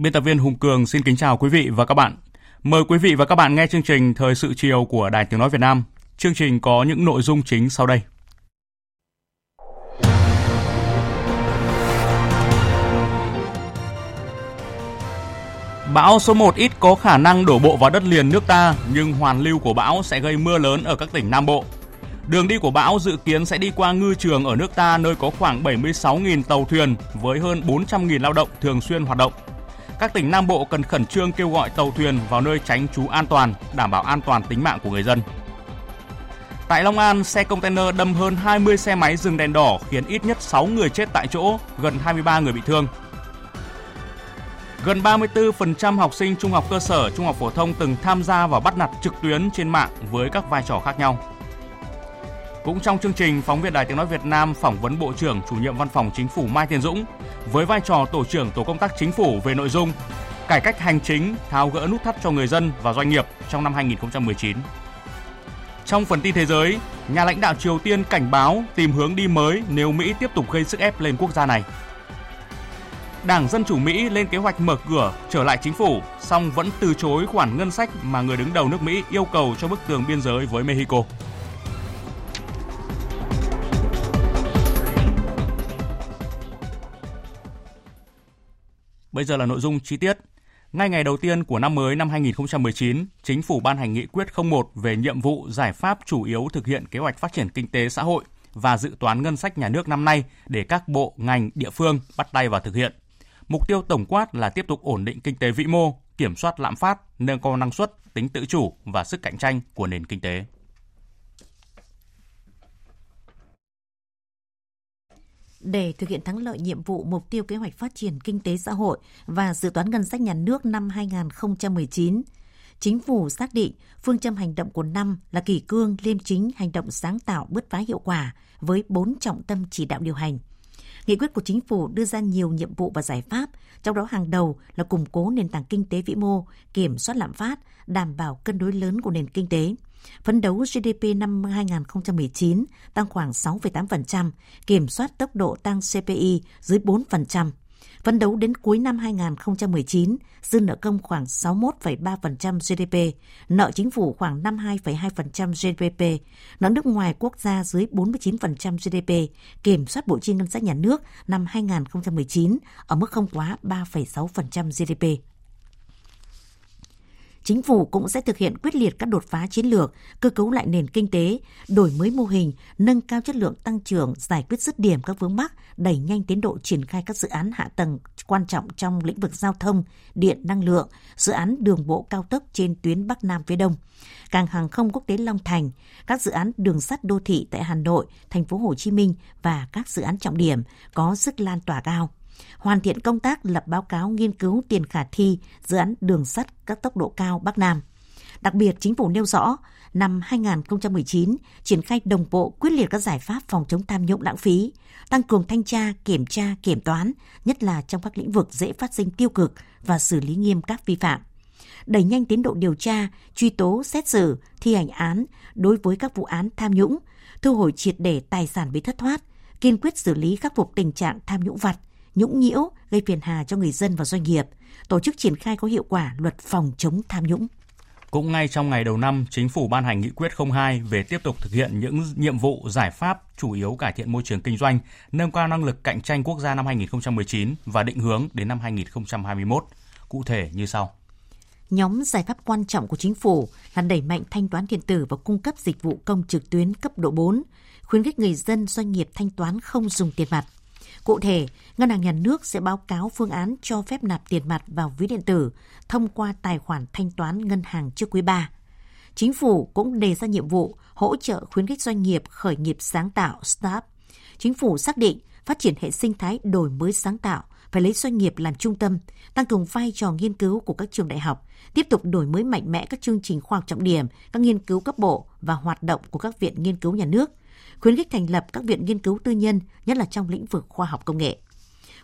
Biên tập viên Hùng Cường xin kính chào quý vị và các bạn. Mời quý vị và các bạn nghe chương trình Thời sự chiều của Đài Tiếng Nói Việt Nam. Chương trình có những nội dung chính sau đây. Bão số 1 ít có khả năng đổ bộ vào đất liền nước ta, nhưng hoàn lưu của bão sẽ gây mưa lớn ở các tỉnh Nam Bộ. Đường đi của bão dự kiến sẽ đi qua ngư trường ở nước ta nơi có khoảng 76.000 tàu thuyền với hơn 400.000 lao động thường xuyên hoạt động các tỉnh Nam Bộ cần khẩn trương kêu gọi tàu thuyền vào nơi tránh trú an toàn, đảm bảo an toàn tính mạng của người dân. Tại Long An, xe container đâm hơn 20 xe máy dừng đèn đỏ khiến ít nhất 6 người chết tại chỗ, gần 23 người bị thương. Gần 34% học sinh trung học cơ sở, trung học phổ thông từng tham gia vào bắt nạt trực tuyến trên mạng với các vai trò khác nhau. Cũng trong chương trình, phóng viên Đài Tiếng Nói Việt Nam phỏng vấn Bộ trưởng chủ nhiệm Văn phòng Chính phủ Mai Tiến Dũng với vai trò tổ trưởng tổ công tác chính phủ về nội dung cải cách hành chính, tháo gỡ nút thắt cho người dân và doanh nghiệp trong năm 2019. Trong phần tin thế giới, nhà lãnh đạo Triều Tiên cảnh báo tìm hướng đi mới nếu Mỹ tiếp tục gây sức ép lên quốc gia này. Đảng Dân Chủ Mỹ lên kế hoạch mở cửa trở lại chính phủ, song vẫn từ chối khoản ngân sách mà người đứng đầu nước Mỹ yêu cầu cho bức tường biên giới với Mexico. Bây giờ là nội dung chi tiết. Ngay ngày đầu tiên của năm mới năm 2019, Chính phủ ban hành nghị quyết 01 về nhiệm vụ giải pháp chủ yếu thực hiện kế hoạch phát triển kinh tế xã hội và dự toán ngân sách nhà nước năm nay để các bộ, ngành, địa phương bắt tay vào thực hiện. Mục tiêu tổng quát là tiếp tục ổn định kinh tế vĩ mô, kiểm soát lạm phát, nâng cao năng suất, tính tự chủ và sức cạnh tranh của nền kinh tế. Để thực hiện thắng lợi nhiệm vụ mục tiêu kế hoạch phát triển kinh tế xã hội và dự toán ngân sách nhà nước năm 2019. Chính phủ xác định phương châm hành động của năm là kỷ cương, liêm chính, hành động sáng tạo, bứt phá hiệu quả với bốn trọng tâm chỉ đạo điều hành. Nghị quyết của chính phủ đưa ra nhiều nhiệm vụ và giải pháp, trong đó hàng đầu là củng cố nền tảng kinh tế vĩ mô, kiểm soát lạm phát, đảm bảo cân đối lớn của nền kinh tế – Phấn đấu GDP năm 2019 tăng khoảng 6,8%, kiểm soát tốc độ tăng CPI dưới 4%. Phấn đấu đến cuối năm 2019, dư nợ công khoảng 61,3% GDP, nợ chính phủ khoảng 52,2% GDP, nợ nước ngoài quốc gia dưới 49% GDP, kiểm soát bộ chi ngân sách nhà nước năm 2019 ở mức không quá 3,6% GDP. Chính phủ cũng sẽ thực hiện quyết liệt các đột phá chiến lược, cơ cấu lại nền kinh tế, đổi mới mô hình, nâng cao chất lượng tăng trưởng, giải quyết dứt điểm các vướng mắc, đẩy nhanh tiến độ triển khai các dự án hạ tầng quan trọng trong lĩnh vực giao thông, điện năng lượng, dự án đường bộ cao tốc trên tuyến Bắc Nam phía Đông, cảng hàng không quốc tế Long Thành, các dự án đường sắt đô thị tại Hà Nội, thành phố Hồ Chí Minh và các dự án trọng điểm có sức lan tỏa cao hoàn thiện công tác lập báo cáo nghiên cứu tiền khả thi dự án đường sắt các tốc độ cao Bắc Nam. Đặc biệt, chính phủ nêu rõ, năm 2019 triển khai đồng bộ quyết liệt các giải pháp phòng chống tham nhũng lãng phí, tăng cường thanh tra, kiểm tra, kiểm toán, nhất là trong các lĩnh vực dễ phát sinh tiêu cực và xử lý nghiêm các vi phạm. Đẩy nhanh tiến độ điều tra, truy tố, xét xử, thi hành án đối với các vụ án tham nhũng, thu hồi triệt để tài sản bị thất thoát, kiên quyết xử lý khắc phục tình trạng tham nhũng vặt, nhũng nhiễu, gây phiền hà cho người dân và doanh nghiệp, tổ chức triển khai có hiệu quả luật phòng chống tham nhũng. Cũng ngay trong ngày đầu năm, Chính phủ ban hành nghị quyết 02 về tiếp tục thực hiện những nhiệm vụ giải pháp chủ yếu cải thiện môi trường kinh doanh, nâng cao năng lực cạnh tranh quốc gia năm 2019 và định hướng đến năm 2021. Cụ thể như sau. Nhóm giải pháp quan trọng của chính phủ là đẩy mạnh thanh toán điện tử và cung cấp dịch vụ công trực tuyến cấp độ 4, khuyến khích người dân doanh nghiệp thanh toán không dùng tiền mặt – Cụ thể, Ngân hàng Nhà nước sẽ báo cáo phương án cho phép nạp tiền mặt vào ví điện tử thông qua tài khoản thanh toán ngân hàng trước quý 3. Chính phủ cũng đề ra nhiệm vụ hỗ trợ khuyến khích doanh nghiệp khởi nghiệp sáng tạo startup. Chính phủ xác định phát triển hệ sinh thái đổi mới sáng tạo phải lấy doanh nghiệp làm trung tâm, tăng cường vai trò nghiên cứu của các trường đại học, tiếp tục đổi mới mạnh mẽ các chương trình khoa học trọng điểm, các nghiên cứu cấp bộ và hoạt động của các viện nghiên cứu nhà nước, khuyến khích thành lập các viện nghiên cứu tư nhân, nhất là trong lĩnh vực khoa học công nghệ.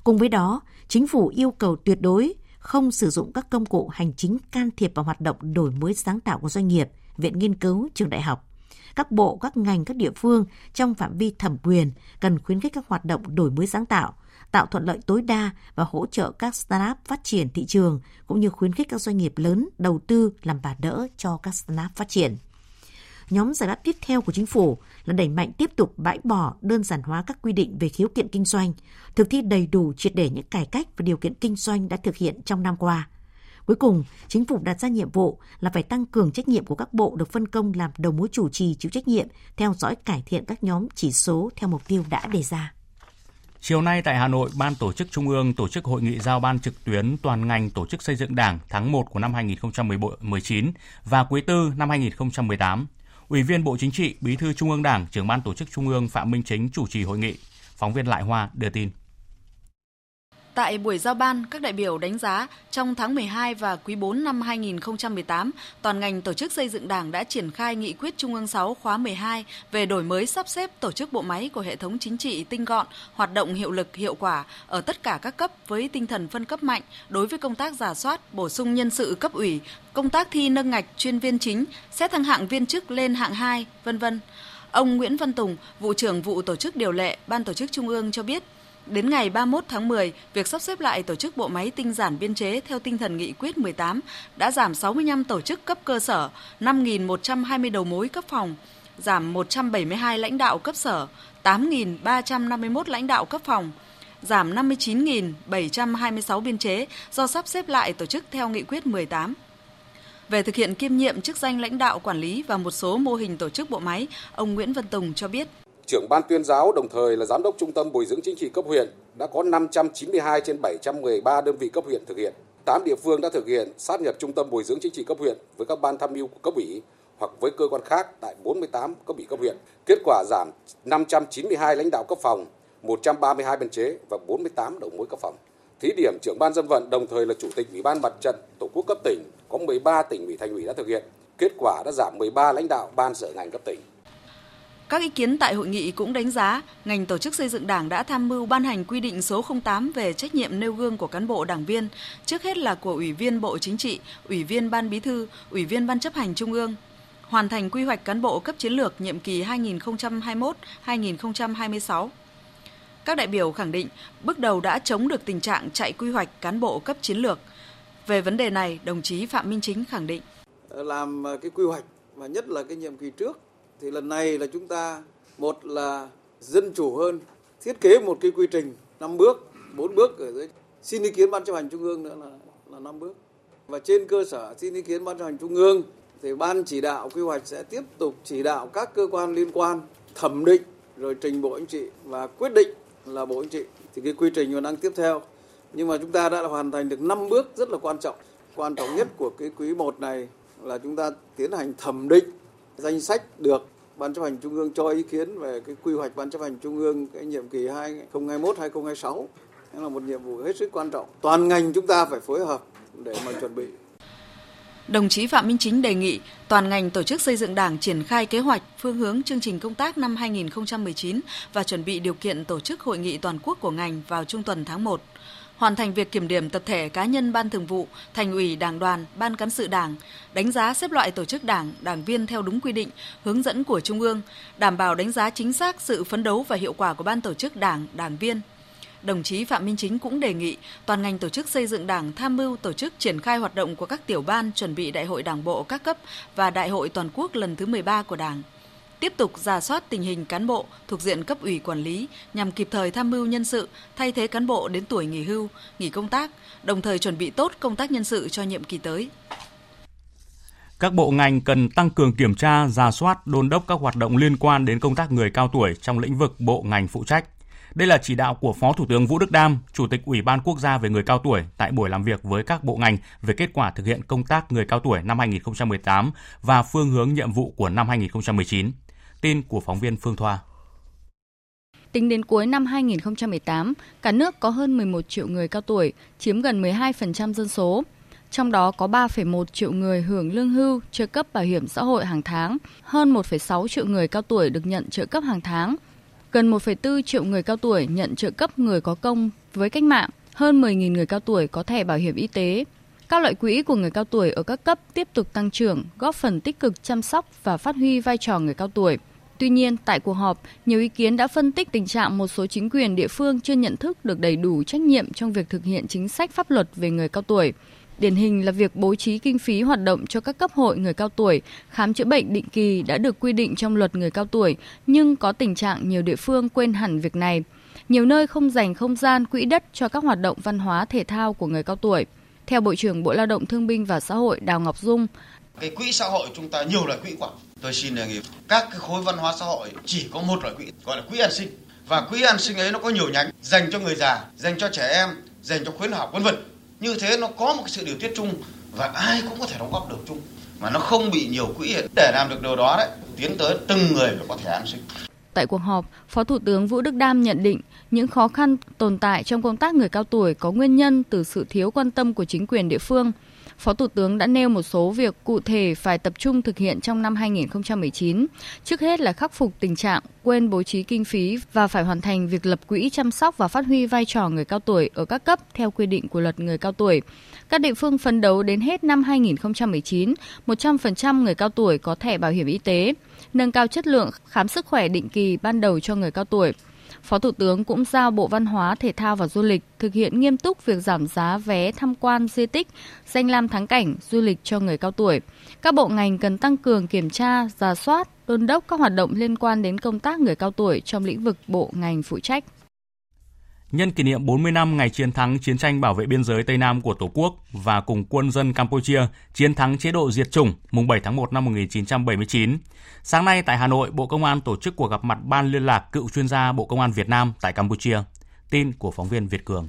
Cùng với đó, chính phủ yêu cầu tuyệt đối không sử dụng các công cụ hành chính can thiệp vào hoạt động đổi mới sáng tạo của doanh nghiệp, viện nghiên cứu, trường đại học. Các bộ, các ngành, các địa phương trong phạm vi thẩm quyền cần khuyến khích các hoạt động đổi mới sáng tạo, tạo thuận lợi tối đa và hỗ trợ các startup phát triển thị trường cũng như khuyến khích các doanh nghiệp lớn đầu tư làm bà đỡ cho các startup phát triển. Nhóm giải pháp tiếp theo của chính phủ là đẩy mạnh tiếp tục bãi bỏ đơn giản hóa các quy định về khiếu kiện kinh doanh, thực thi đầy đủ triệt để những cải cách và điều kiện kinh doanh đã thực hiện trong năm qua. Cuối cùng, chính phủ đặt ra nhiệm vụ là phải tăng cường trách nhiệm của các bộ được phân công làm đầu mối chủ trì chịu trách nhiệm, theo dõi cải thiện các nhóm chỉ số theo mục tiêu đã đề ra. Chiều nay tại Hà Nội, Ban Tổ chức Trung ương tổ chức hội nghị giao ban trực tuyến toàn ngành tổ chức xây dựng Đảng tháng 1 của năm 2019 và quý tư năm 2018. Ủy viên Bộ Chính trị, Bí thư Trung ương Đảng, trưởng Ban Tổ chức Trung ương Phạm Minh Chính chủ trì hội nghị. Phóng viên Lại Hoa đưa tin. Tại buổi giao ban, các đại biểu đánh giá trong tháng 12 và quý 4 năm 2018, toàn ngành tổ chức xây dựng Đảng đã triển khai nghị quyết Trung ương 6 khóa 12 về đổi mới sắp xếp tổ chức bộ máy của hệ thống chính trị tinh gọn, hoạt động hiệu lực hiệu quả ở tất cả các cấp với tinh thần phân cấp mạnh đối với công tác giả soát, bổ sung nhân sự cấp ủy, công tác thi nâng ngạch chuyên viên chính, xét thăng hạng viên chức lên hạng 2, vân vân. Ông Nguyễn Văn Tùng, vụ trưởng vụ tổ chức điều lệ, Ban tổ chức Trung ương cho biết, Đến ngày 31 tháng 10, việc sắp xếp lại tổ chức bộ máy tinh giản biên chế theo tinh thần nghị quyết 18 đã giảm 65 tổ chức cấp cơ sở, 5.120 đầu mối cấp phòng, giảm 172 lãnh đạo cấp sở, 8.351 lãnh đạo cấp phòng, giảm 59.726 biên chế do sắp xếp lại tổ chức theo nghị quyết 18. Về thực hiện kiêm nhiệm chức danh lãnh đạo quản lý và một số mô hình tổ chức bộ máy, ông Nguyễn Văn Tùng cho biết trưởng ban tuyên giáo đồng thời là giám đốc trung tâm bồi dưỡng chính trị cấp huyện đã có 592 trên 713 đơn vị cấp huyện thực hiện. 8 địa phương đã thực hiện sát nhập trung tâm bồi dưỡng chính trị cấp huyện với các ban tham mưu của cấp ủy hoặc với cơ quan khác tại 48 cấp ủy cấp huyện. Kết quả giảm 592 lãnh đạo cấp phòng, 132 biên chế và 48 đầu mối cấp phòng. Thí điểm trưởng ban dân vận đồng thời là chủ tịch ủy ban mặt trận tổ quốc cấp tỉnh có 13 tỉnh ủy thành ủy đã thực hiện. Kết quả đã giảm 13 lãnh đạo ban sở ngành cấp tỉnh. Các ý kiến tại hội nghị cũng đánh giá ngành tổ chức xây dựng Đảng đã tham mưu ban hành quy định số 08 về trách nhiệm nêu gương của cán bộ đảng viên, trước hết là của Ủy viên Bộ Chính trị, Ủy viên Ban Bí thư, Ủy viên Ban chấp hành Trung ương, hoàn thành quy hoạch cán bộ cấp chiến lược nhiệm kỳ 2021-2026. Các đại biểu khẳng định bước đầu đã chống được tình trạng chạy quy hoạch cán bộ cấp chiến lược. Về vấn đề này, đồng chí Phạm Minh Chính khẳng định làm cái quy hoạch mà nhất là cái nhiệm kỳ trước thì lần này là chúng ta, một là dân chủ hơn, thiết kế một cái quy trình năm bước, bốn bước ở dưới. Xin ý kiến ban chấp hành trung ương nữa là là năm bước. Và trên cơ sở xin ý kiến ban chấp hành trung ương, thì ban chỉ đạo quy hoạch sẽ tiếp tục chỉ đạo các cơ quan liên quan thẩm định, rồi trình bộ anh chị và quyết định là bộ anh chị thì cái quy trình còn đang tiếp theo. Nhưng mà chúng ta đã hoàn thành được 5 bước rất là quan trọng. Quan trọng nhất của cái quý 1 này là chúng ta tiến hành thẩm định danh sách được ban chấp hành trung ương cho ý kiến về cái quy hoạch ban chấp hành trung ương cái nhiệm kỳ 2021 2026 đó là một nhiệm vụ hết sức quan trọng. Toàn ngành chúng ta phải phối hợp để mà chuẩn bị. Đồng chí Phạm Minh Chính đề nghị toàn ngành tổ chức xây dựng Đảng triển khai kế hoạch, phương hướng chương trình công tác năm 2019 và chuẩn bị điều kiện tổ chức hội nghị toàn quốc của ngành vào trung tuần tháng 1 hoàn thành việc kiểm điểm tập thể cá nhân ban thường vụ, thành ủy, đảng đoàn, ban cán sự đảng, đánh giá xếp loại tổ chức đảng, đảng viên theo đúng quy định, hướng dẫn của Trung ương, đảm bảo đánh giá chính xác sự phấn đấu và hiệu quả của ban tổ chức đảng, đảng viên. Đồng chí Phạm Minh Chính cũng đề nghị toàn ngành tổ chức xây dựng đảng tham mưu tổ chức triển khai hoạt động của các tiểu ban chuẩn bị đại hội đảng bộ các cấp và đại hội toàn quốc lần thứ 13 của đảng tiếp tục giả soát tình hình cán bộ thuộc diện cấp ủy quản lý nhằm kịp thời tham mưu nhân sự, thay thế cán bộ đến tuổi nghỉ hưu, nghỉ công tác, đồng thời chuẩn bị tốt công tác nhân sự cho nhiệm kỳ tới. Các bộ ngành cần tăng cường kiểm tra, giả soát, đôn đốc các hoạt động liên quan đến công tác người cao tuổi trong lĩnh vực bộ ngành phụ trách. Đây là chỉ đạo của Phó Thủ tướng Vũ Đức Đam, Chủ tịch Ủy ban Quốc gia về người cao tuổi tại buổi làm việc với các bộ ngành về kết quả thực hiện công tác người cao tuổi năm 2018 và phương hướng nhiệm vụ của năm 2019. Tin của phóng viên Phương Thoa. Tính đến cuối năm 2018, cả nước có hơn 11 triệu người cao tuổi, chiếm gần 12% dân số. Trong đó có 3,1 triệu người hưởng lương hưu, trợ cấp bảo hiểm xã hội hàng tháng, hơn 1,6 triệu người cao tuổi được nhận trợ cấp hàng tháng, gần 1,4 triệu người cao tuổi nhận trợ cấp người có công với cách mạng, hơn 10.000 người cao tuổi có thẻ bảo hiểm y tế. Các loại quỹ của người cao tuổi ở các cấp tiếp tục tăng trưởng, góp phần tích cực chăm sóc và phát huy vai trò người cao tuổi. Tuy nhiên, tại cuộc họp, nhiều ý kiến đã phân tích tình trạng một số chính quyền địa phương chưa nhận thức được đầy đủ trách nhiệm trong việc thực hiện chính sách pháp luật về người cao tuổi. Điển hình là việc bố trí kinh phí hoạt động cho các cấp hội người cao tuổi, khám chữa bệnh định kỳ đã được quy định trong luật người cao tuổi, nhưng có tình trạng nhiều địa phương quên hẳn việc này. Nhiều nơi không dành không gian quỹ đất cho các hoạt động văn hóa thể thao của người cao tuổi. Theo Bộ trưởng Bộ Lao động Thương binh và Xã hội Đào Ngọc Dung, cái quỹ xã hội chúng ta nhiều loại quỹ quá. Tôi xin đề nghị các cái khối văn hóa xã hội chỉ có một loại quỹ gọi là quỹ an sinh. Và quỹ an sinh ấy nó có nhiều nhánh dành cho người già, dành cho trẻ em, dành cho khuyến học vân vân. Như thế nó có một cái sự điều tiết chung và ai cũng có thể đóng góp được chung. Mà nó không bị nhiều quỹ để làm được điều đó đấy tiến tới từng người phải có thẻ an sinh. Tại cuộc họp, Phó Thủ tướng Vũ Đức Đam nhận định những khó khăn tồn tại trong công tác người cao tuổi có nguyên nhân từ sự thiếu quan tâm của chính quyền địa phương – Phó Thủ tướng đã nêu một số việc cụ thể phải tập trung thực hiện trong năm 2019. Trước hết là khắc phục tình trạng quên bố trí kinh phí và phải hoàn thành việc lập quỹ chăm sóc và phát huy vai trò người cao tuổi ở các cấp theo quy định của luật người cao tuổi. Các địa phương phấn đấu đến hết năm 2019, 100% người cao tuổi có thẻ bảo hiểm y tế, nâng cao chất lượng khám sức khỏe định kỳ ban đầu cho người cao tuổi Phó Thủ tướng cũng giao Bộ Văn hóa, Thể thao và Du lịch thực hiện nghiêm túc việc giảm giá vé tham quan di tích, danh lam thắng cảnh, du lịch cho người cao tuổi. Các bộ ngành cần tăng cường kiểm tra, giả soát, đôn đốc các hoạt động liên quan đến công tác người cao tuổi trong lĩnh vực bộ ngành phụ trách. Nhân kỷ niệm 40 năm ngày chiến thắng chiến tranh bảo vệ biên giới Tây Nam của Tổ quốc và cùng quân dân Campuchia chiến thắng chế độ diệt chủng mùng 7 tháng 1 năm 1979, sáng nay tại Hà Nội, Bộ Công an tổ chức cuộc gặp mặt ban liên lạc cựu chuyên gia Bộ Công an Việt Nam tại Campuchia. Tin của phóng viên Việt Cường.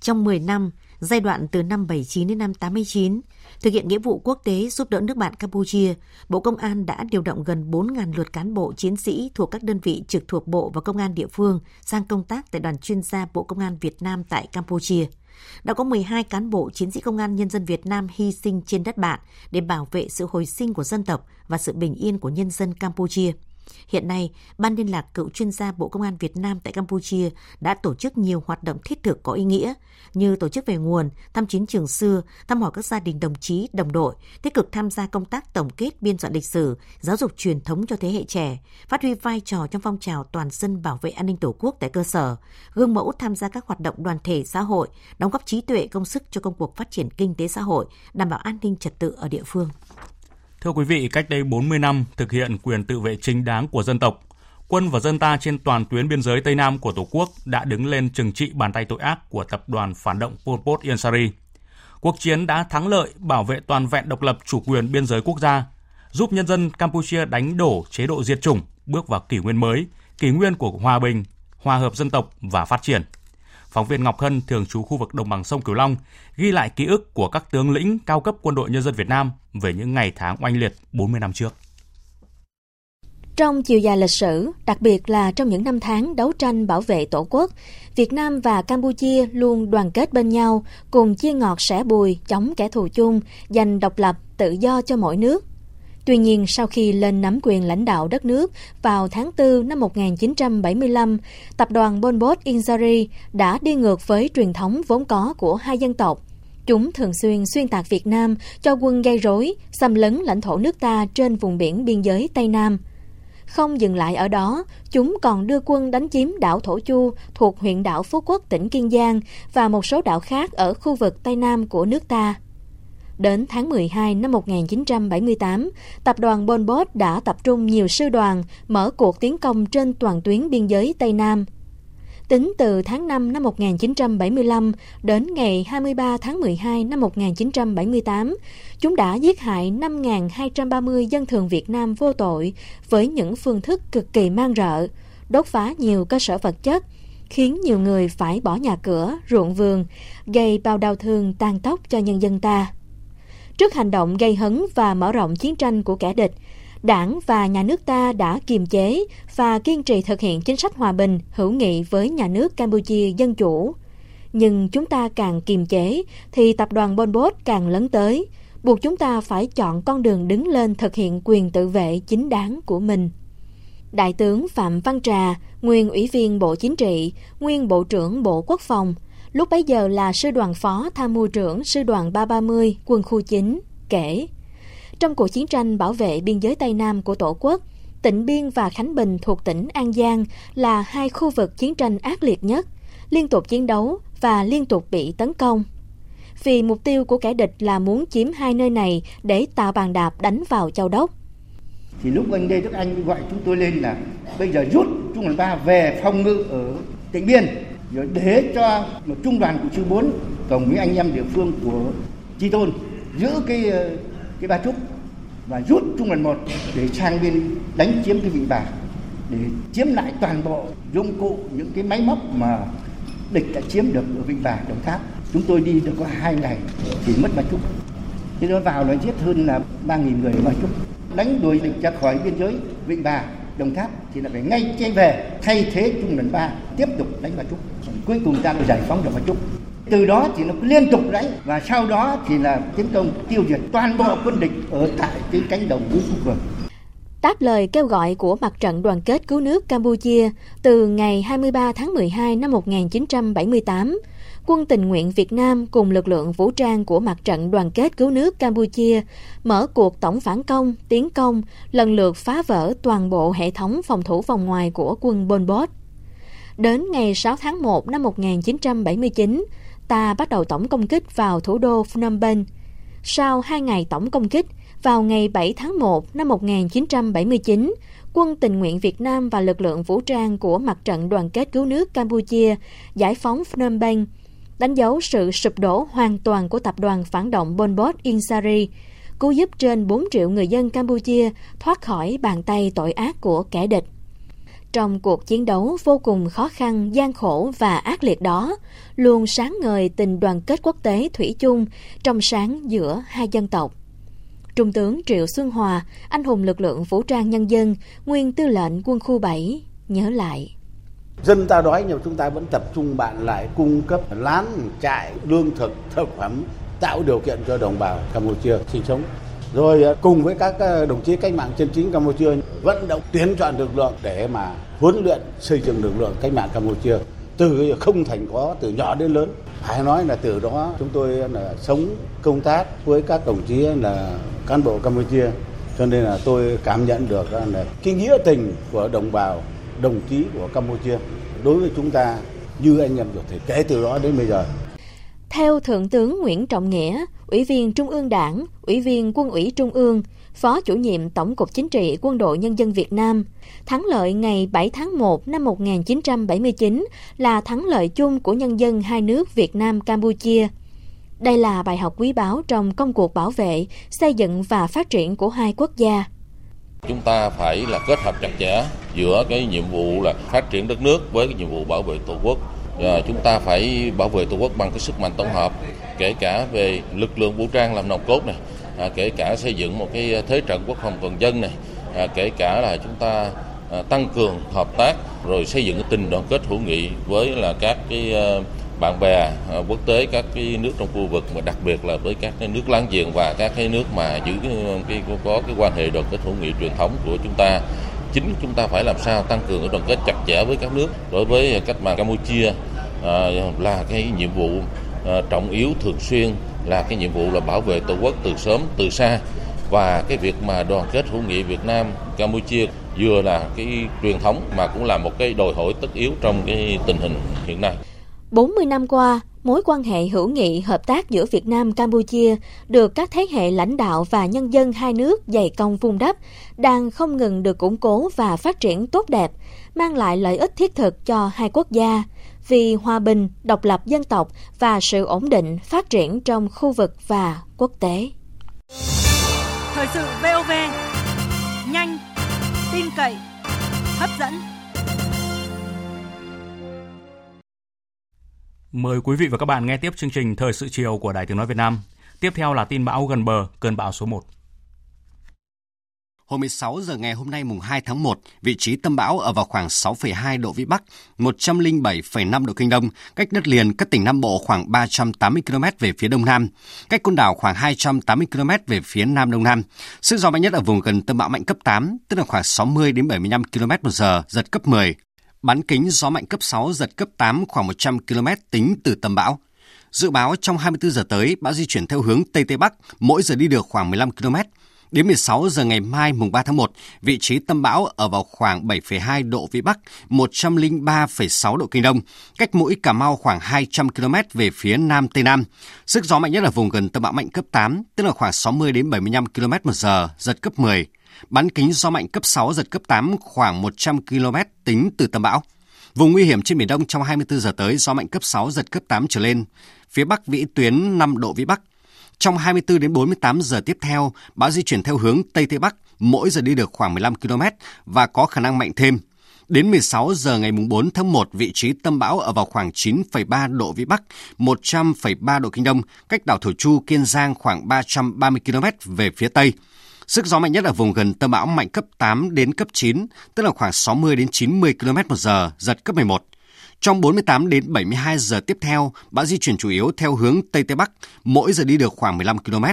Trong 10 năm, giai đoạn từ năm 79 đến năm 89, thực hiện nghĩa vụ quốc tế giúp đỡ nước bạn Campuchia, Bộ Công an đã điều động gần 4.000 lượt cán bộ chiến sĩ thuộc các đơn vị trực thuộc Bộ và Công an địa phương sang công tác tại đoàn chuyên gia Bộ Công an Việt Nam tại Campuchia. Đã có 12 cán bộ chiến sĩ công an nhân dân Việt Nam hy sinh trên đất bạn để bảo vệ sự hồi sinh của dân tộc và sự bình yên của nhân dân Campuchia. Hiện nay, Ban liên lạc cựu chuyên gia Bộ Công an Việt Nam tại Campuchia đã tổ chức nhiều hoạt động thiết thực có ý nghĩa như tổ chức về nguồn, thăm chiến trường xưa, thăm hỏi các gia đình đồng chí, đồng đội, tích cực tham gia công tác tổng kết biên soạn lịch sử, giáo dục truyền thống cho thế hệ trẻ, phát huy vai trò trong phong trào toàn dân bảo vệ an ninh Tổ quốc tại cơ sở, gương mẫu tham gia các hoạt động đoàn thể xã hội, đóng góp trí tuệ công sức cho công cuộc phát triển kinh tế xã hội, đảm bảo an ninh trật tự ở địa phương. Thưa quý vị, cách đây 40 năm thực hiện quyền tự vệ chính đáng của dân tộc, quân và dân ta trên toàn tuyến biên giới Tây Nam của Tổ quốc đã đứng lên trừng trị bàn tay tội ác của tập đoàn phản động Pol Pot Ian Sari. Cuộc chiến đã thắng lợi bảo vệ toàn vẹn độc lập chủ quyền biên giới quốc gia, giúp nhân dân Campuchia đánh đổ chế độ diệt chủng, bước vào kỷ nguyên mới, kỷ nguyên của hòa bình, hòa hợp dân tộc và phát triển. Phóng viên Ngọc Hân thường trú khu vực đồng bằng sông Cửu Long ghi lại ký ức của các tướng lĩnh cao cấp quân đội nhân dân Việt Nam về những ngày tháng oanh liệt 40 năm trước. Trong chiều dài lịch sử, đặc biệt là trong những năm tháng đấu tranh bảo vệ Tổ quốc, Việt Nam và Campuchia luôn đoàn kết bên nhau, cùng chia ngọt sẻ bùi, chống kẻ thù chung, giành độc lập, tự do cho mỗi nước. Tuy nhiên, sau khi lên nắm quyền lãnh đạo đất nước vào tháng 4 năm 1975, tập đoàn Pol Pot Inzari đã đi ngược với truyền thống vốn có của hai dân tộc. Chúng thường xuyên xuyên tạc Việt Nam cho quân gây rối, xâm lấn lãnh thổ nước ta trên vùng biển biên giới Tây Nam. Không dừng lại ở đó, chúng còn đưa quân đánh chiếm đảo Thổ Chu thuộc huyện đảo Phú Quốc, tỉnh Kiên Giang và một số đảo khác ở khu vực Tây Nam của nước ta. Đến tháng 12 năm 1978, tập đoàn Pol Pot đã tập trung nhiều sư đoàn mở cuộc tiến công trên toàn tuyến biên giới Tây Nam. Tính từ tháng 5 năm 1975 đến ngày 23 tháng 12 năm 1978, chúng đã giết hại 5.230 dân thường Việt Nam vô tội với những phương thức cực kỳ man rợ, đốt phá nhiều cơ sở vật chất, khiến nhiều người phải bỏ nhà cửa, ruộng vườn, gây bao đau thương tan tóc cho nhân dân ta. Trước hành động gây hấn và mở rộng chiến tranh của kẻ địch, Đảng và nhà nước ta đã kiềm chế và kiên trì thực hiện chính sách hòa bình, hữu nghị với nhà nước Campuchia dân chủ. Nhưng chúng ta càng kiềm chế thì tập đoàn Pol Pot càng lớn tới, buộc chúng ta phải chọn con đường đứng lên thực hiện quyền tự vệ chính đáng của mình. Đại tướng Phạm Văn Trà, nguyên ủy viên Bộ Chính trị, nguyên Bộ trưởng Bộ Quốc phòng, lúc bấy giờ là sư đoàn phó tham mưu trưởng sư đoàn 330 quân khu 9, kể trong cuộc chiến tranh bảo vệ biên giới Tây Nam của Tổ quốc, tỉnh Biên và Khánh Bình thuộc tỉnh An Giang là hai khu vực chiến tranh ác liệt nhất, liên tục chiến đấu và liên tục bị tấn công. Vì mục tiêu của kẻ địch là muốn chiếm hai nơi này để tạo bàn đạp đánh vào Châu Đốc. Thì lúc anh Lê Đức Anh gọi chúng tôi lên là bây giờ rút Trung đoàn 3 về phòng ngự ở tỉnh Biên rồi để cho một trung đoàn của sư 4 cùng với anh em địa phương của Chi Tôn giữ cái ờ, cái ba trúc và rút trung đoàn một để sang bên đánh chiếm cái vị bà để chiếm lại toàn bộ dụng cụ những cái máy móc mà địch đã chiếm được ở Vịnh Bà, Đồng Tháp. Chúng tôi đi được có hai ngày thì mất Ba Trúc. Thế nó vào nó giết hơn là ba nghìn người Ba Trúc. Đánh đuổi địch ra khỏi biên giới Vịnh Bà, Đồng Tháp thì là phải ngay trên về thay thế trung đoàn ba tiếp tục đánh vào Trúc. Cuối cùng ta được giải phóng được vào Trúc. Từ đó thì nó liên tục đánh và sau đó thì là tiến công tiêu diệt toàn bộ quân địch ở tại cái cánh đồng núi Phú Cường. Đáp lời kêu gọi của Mặt trận Đoàn kết Cứu nước Campuchia từ ngày 23 tháng 12 năm 1978, quân tình nguyện Việt Nam cùng lực lượng vũ trang của Mặt trận Đoàn kết Cứu nước Campuchia mở cuộc tổng phản công, tiến công, lần lượt phá vỡ toàn bộ hệ thống phòng thủ vòng ngoài của quân Pol Pot. Đến ngày 6 tháng 1 năm 1979, ta bắt đầu tổng công kích vào thủ đô Phnom Penh. Sau hai ngày tổng công kích, vào ngày 7 tháng 1 năm 1979, quân tình nguyện Việt Nam và lực lượng vũ trang của Mặt trận Đoàn kết Cứu nước Campuchia giải phóng Phnom Penh, đánh dấu sự sụp đổ hoàn toàn của tập đoàn phản động Pol Pot Insari, cứu giúp trên 4 triệu người dân Campuchia thoát khỏi bàn tay tội ác của kẻ địch. Trong cuộc chiến đấu vô cùng khó khăn, gian khổ và ác liệt đó, luôn sáng ngời tình đoàn kết quốc tế thủy chung trong sáng giữa hai dân tộc. Trung tướng Triệu Xuân Hòa, anh hùng lực lượng vũ trang nhân dân, nguyên tư lệnh quân khu 7, nhớ lại. Dân ta đói nhưng chúng ta vẫn tập trung bạn lại cung cấp lán, trại, lương thực, thực phẩm, tạo điều kiện cho đồng bào Campuchia sinh sống. Rồi à, cùng với các à, đồng chí cách mạng chân chính Campuchia vận động tiến chọn lực lượng để mà huấn luyện xây dựng lực lượng cách mạng Campuchia. Từ không thành có từ nhỏ đến lớn. Phải nói là từ đó chúng tôi là sống công tác với các đồng chí là cán bộ Campuchia. Cho nên là tôi cảm nhận được là cái nghĩa tình của đồng bào đồng chí của Campuchia đối với chúng ta như anh em ruột thịt kể từ đó đến bây giờ theo Thượng tướng Nguyễn Trọng Nghĩa, Ủy viên Trung ương Đảng, Ủy viên Quân ủy Trung ương, Phó chủ nhiệm Tổng cục Chính trị Quân đội Nhân dân Việt Nam, thắng lợi ngày 7 tháng 1 năm 1979 là thắng lợi chung của nhân dân hai nước Việt Nam Campuchia. Đây là bài học quý báu trong công cuộc bảo vệ, xây dựng và phát triển của hai quốc gia. Chúng ta phải là kết hợp chặt chẽ giữa cái nhiệm vụ là phát triển đất nước với cái nhiệm vụ bảo vệ Tổ quốc. Và chúng ta phải bảo vệ Tổ quốc bằng cái sức mạnh tổng hợp, kể cả về lực lượng vũ trang làm nòng cốt này, à, kể cả xây dựng một cái thế trận quốc phòng toàn dân này, à, kể cả là chúng ta à, tăng cường hợp tác rồi xây dựng cái tình đoàn kết hữu nghị với là các cái à, bạn bè ờ, quốc tế các cái nước trong khu vực mà đặc biệt là với các cái nước láng giềng và các cái nước mà giữ cái, cái có cái quan hệ đoàn kết hữu nghị truyền thống của chúng ta chính chúng ta phải làm sao tăng cường cái đoàn kết chặt chẽ với các nước đối với cách mạng Campuchia à, là cái nhiệm vụ à, trọng yếu thường xuyên là cái nhiệm vụ là bảo vệ tổ quốc từ sớm từ xa và cái việc mà đoàn kết hữu nghị Việt Nam Campuchia vừa là cái truyền thống mà cũng là một cái đòi hỏi tất yếu trong cái tình hình hiện nay. 40 năm qua, mối quan hệ hữu nghị hợp tác giữa Việt Nam Campuchia được các thế hệ lãnh đạo và nhân dân hai nước dày công vun đắp đang không ngừng được củng cố và phát triển tốt đẹp, mang lại lợi ích thiết thực cho hai quốc gia vì hòa bình, độc lập dân tộc và sự ổn định phát triển trong khu vực và quốc tế. Thời sự VOV nhanh, tin cậy, hấp dẫn. Mời quý vị và các bạn nghe tiếp chương trình Thời sự chiều của Đài Tiếng Nói Việt Nam. Tiếp theo là tin bão gần bờ, cơn bão số 1. Hồi 16 giờ ngày hôm nay mùng 2 tháng 1, vị trí tâm bão ở vào khoảng 6,2 độ Vĩ Bắc, 107,5 độ Kinh Đông, cách đất liền các tỉnh Nam Bộ khoảng 380 km về phía Đông Nam, cách côn đảo khoảng 280 km về phía Nam Đông Nam. Sức gió mạnh nhất ở vùng gần tâm bão mạnh cấp 8, tức là khoảng 60 đến 75 km một giờ, giật cấp 10. Bán kính gió mạnh cấp 6, giật cấp 8 khoảng 100 km tính từ tâm bão. Dự báo trong 24 giờ tới, bão di chuyển theo hướng Tây Tây Bắc, mỗi giờ đi được khoảng 15 km. Đến 16 giờ ngày mai mùng 3 tháng 1, vị trí tâm bão ở vào khoảng 7,2 độ Vĩ Bắc, 103,6 độ Kinh Đông, cách mũi Cà Mau khoảng 200 km về phía Nam Tây Nam. Sức gió mạnh nhất ở vùng gần tâm bão mạnh cấp 8, tức là khoảng 60 đến 75 km một giờ, giật cấp 10. Bán kính gió mạnh cấp 6, giật cấp 8 khoảng 100 km tính từ tâm bão. Vùng nguy hiểm trên Biển Đông trong 24 giờ tới gió mạnh cấp 6, giật cấp 8 trở lên. Phía Bắc vĩ tuyến 5 độ Vĩ Bắc. Trong 24 đến 48 giờ tiếp theo, bão di chuyển theo hướng Tây Tây Bắc, mỗi giờ đi được khoảng 15 km và có khả năng mạnh thêm. Đến 16 giờ ngày 4 tháng 1, vị trí tâm bão ở vào khoảng 9,3 độ Vĩ Bắc, 100,3 độ Kinh Đông, cách đảo Thổ Chu, Kiên Giang khoảng 330 km về phía Tây. Sức gió mạnh nhất ở vùng gần tâm bão mạnh cấp 8 đến cấp 9, tức là khoảng 60 đến 90 km một giờ, giật cấp 11. Trong 48 đến 72 giờ tiếp theo, bão di chuyển chủ yếu theo hướng Tây Tây Bắc, mỗi giờ đi được khoảng 15 km.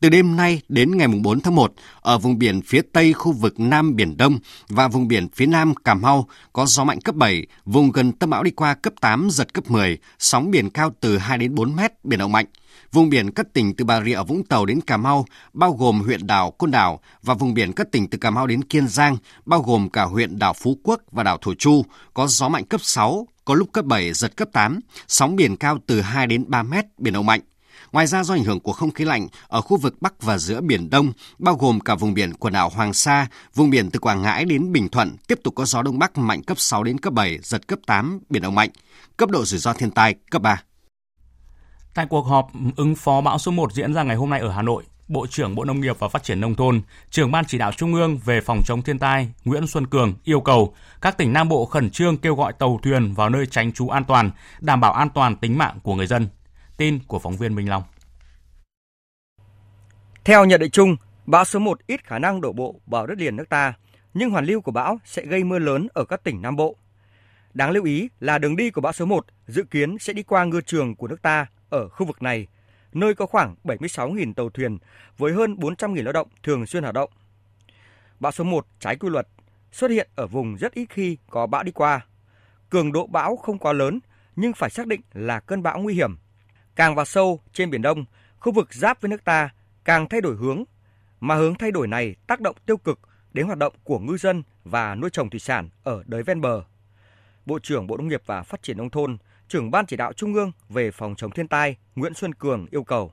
Từ đêm nay đến ngày 4 tháng 1, ở vùng biển phía Tây khu vực Nam Biển Đông và vùng biển phía Nam Cà Mau có gió mạnh cấp 7, vùng gần tâm bão đi qua cấp 8, giật cấp 10, sóng biển cao từ 2 đến 4 mét, biển động mạnh. Vùng biển các tỉnh từ Bà Rịa Vũng Tàu đến Cà Mau, bao gồm huyện đảo Côn Đảo và vùng biển các tỉnh từ Cà Mau đến Kiên Giang, bao gồm cả huyện đảo Phú Quốc và đảo Thổ Chu, có gió mạnh cấp 6, có lúc cấp 7, giật cấp 8, sóng biển cao từ 2 đến 3 mét, biển động mạnh. Ngoài ra do ảnh hưởng của không khí lạnh ở khu vực Bắc và giữa Biển Đông, bao gồm cả vùng biển quần đảo Hoàng Sa, vùng biển từ Quảng Ngãi đến Bình Thuận tiếp tục có gió Đông Bắc mạnh cấp 6 đến cấp 7, giật cấp 8, biển động mạnh. Cấp độ rủi ro thiên tai cấp 3. Tại cuộc họp ứng phó bão số 1 diễn ra ngày hôm nay ở Hà Nội, Bộ trưởng Bộ Nông nghiệp và Phát triển Nông thôn, trưởng Ban chỉ đạo Trung ương về phòng chống thiên tai Nguyễn Xuân Cường yêu cầu các tỉnh Nam Bộ khẩn trương kêu gọi tàu thuyền vào nơi tránh trú an toàn, đảm bảo an toàn tính mạng của người dân. Tin của phóng viên Minh Long. Theo nhận định chung, bão số 1 ít khả năng đổ bộ vào đất liền nước ta, nhưng hoàn lưu của bão sẽ gây mưa lớn ở các tỉnh Nam Bộ. Đáng lưu ý là đường đi của bão số 1 dự kiến sẽ đi qua ngư trường của nước ta ở khu vực này, nơi có khoảng 76.000 tàu thuyền với hơn 400.000 lao động thường xuyên hoạt động. Bão số 1 trái quy luật xuất hiện ở vùng rất ít khi có bão đi qua. Cường độ bão không quá lớn nhưng phải xác định là cơn bão nguy hiểm. Càng vào sâu trên Biển Đông, khu vực giáp với nước ta càng thay đổi hướng, mà hướng thay đổi này tác động tiêu cực đến hoạt động của ngư dân và nuôi trồng thủy sản ở đới ven bờ. Bộ trưởng Bộ Nông nghiệp và Phát triển Nông thôn, trưởng Ban chỉ đạo Trung ương về phòng chống thiên tai Nguyễn Xuân Cường yêu cầu.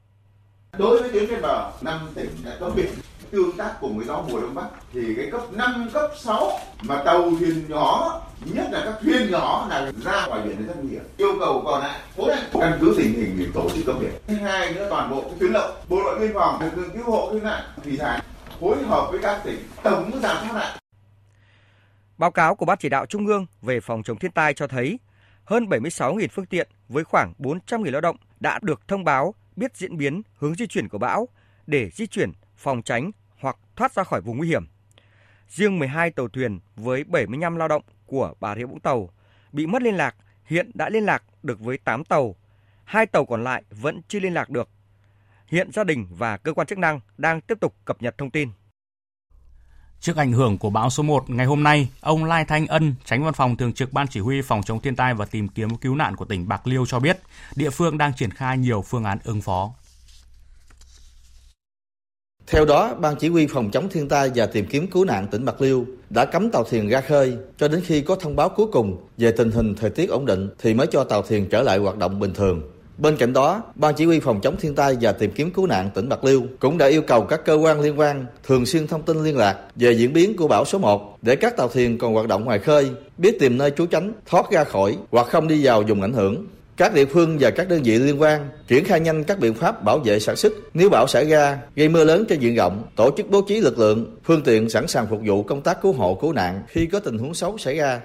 Đối với tuyến ven bờ, năm tỉnh đã có biển tương tác cùng với gió mùa đông bắc thì cái cấp 5, cấp 6 mà tàu thuyền nhỏ nhất là các thuyền nhỏ là ra ngoài biển rất nguy hiểm. Yêu cầu còn lại cố định căn cứ tình hình thì tổ chức cấm biển. Thứ hai nữa toàn bộ tuyến lậu bộ đội biên phòng lực lượng cứu hộ cứu nạn thủy sản phối hợp với các tỉnh tổng giảm thoát nạn Báo cáo của Ban chỉ đạo Trung ương về phòng chống thiên tai cho thấy hơn 76.000 phương tiện với khoảng 400.000 lao động đã được thông báo biết diễn biến hướng di chuyển của bão để di chuyển, phòng tránh hoặc thoát ra khỏi vùng nguy hiểm. Riêng 12 tàu thuyền với 75 lao động của Bà Rịa Vũng Tàu bị mất liên lạc hiện đã liên lạc được với 8 tàu, hai tàu còn lại vẫn chưa liên lạc được. Hiện gia đình và cơ quan chức năng đang tiếp tục cập nhật thông tin. Trước ảnh hưởng của bão số 1, ngày hôm nay, ông Lai Thanh Ân, tránh văn phòng thường trực Ban Chỉ huy Phòng chống thiên tai và tìm kiếm cứu nạn của tỉnh Bạc Liêu cho biết, địa phương đang triển khai nhiều phương án ứng phó. Theo đó, Ban Chỉ huy Phòng chống thiên tai và tìm kiếm cứu nạn tỉnh Bạc Liêu đã cấm tàu thuyền ra khơi cho đến khi có thông báo cuối cùng về tình hình thời tiết ổn định thì mới cho tàu thuyền trở lại hoạt động bình thường. Bên cạnh đó, Ban Chỉ huy Phòng chống thiên tai và tìm kiếm cứu nạn tỉnh Bạc Liêu cũng đã yêu cầu các cơ quan liên quan thường xuyên thông tin liên lạc về diễn biến của bão số 1 để các tàu thuyền còn hoạt động ngoài khơi biết tìm nơi trú tránh, thoát ra khỏi hoặc không đi vào vùng ảnh hưởng. Các địa phương và các đơn vị liên quan triển khai nhanh các biện pháp bảo vệ sản xuất nếu bão xảy ra gây mưa lớn trên diện rộng, tổ chức bố trí lực lượng, phương tiện sẵn sàng phục vụ công tác cứu hộ cứu nạn khi có tình huống xấu xảy ra.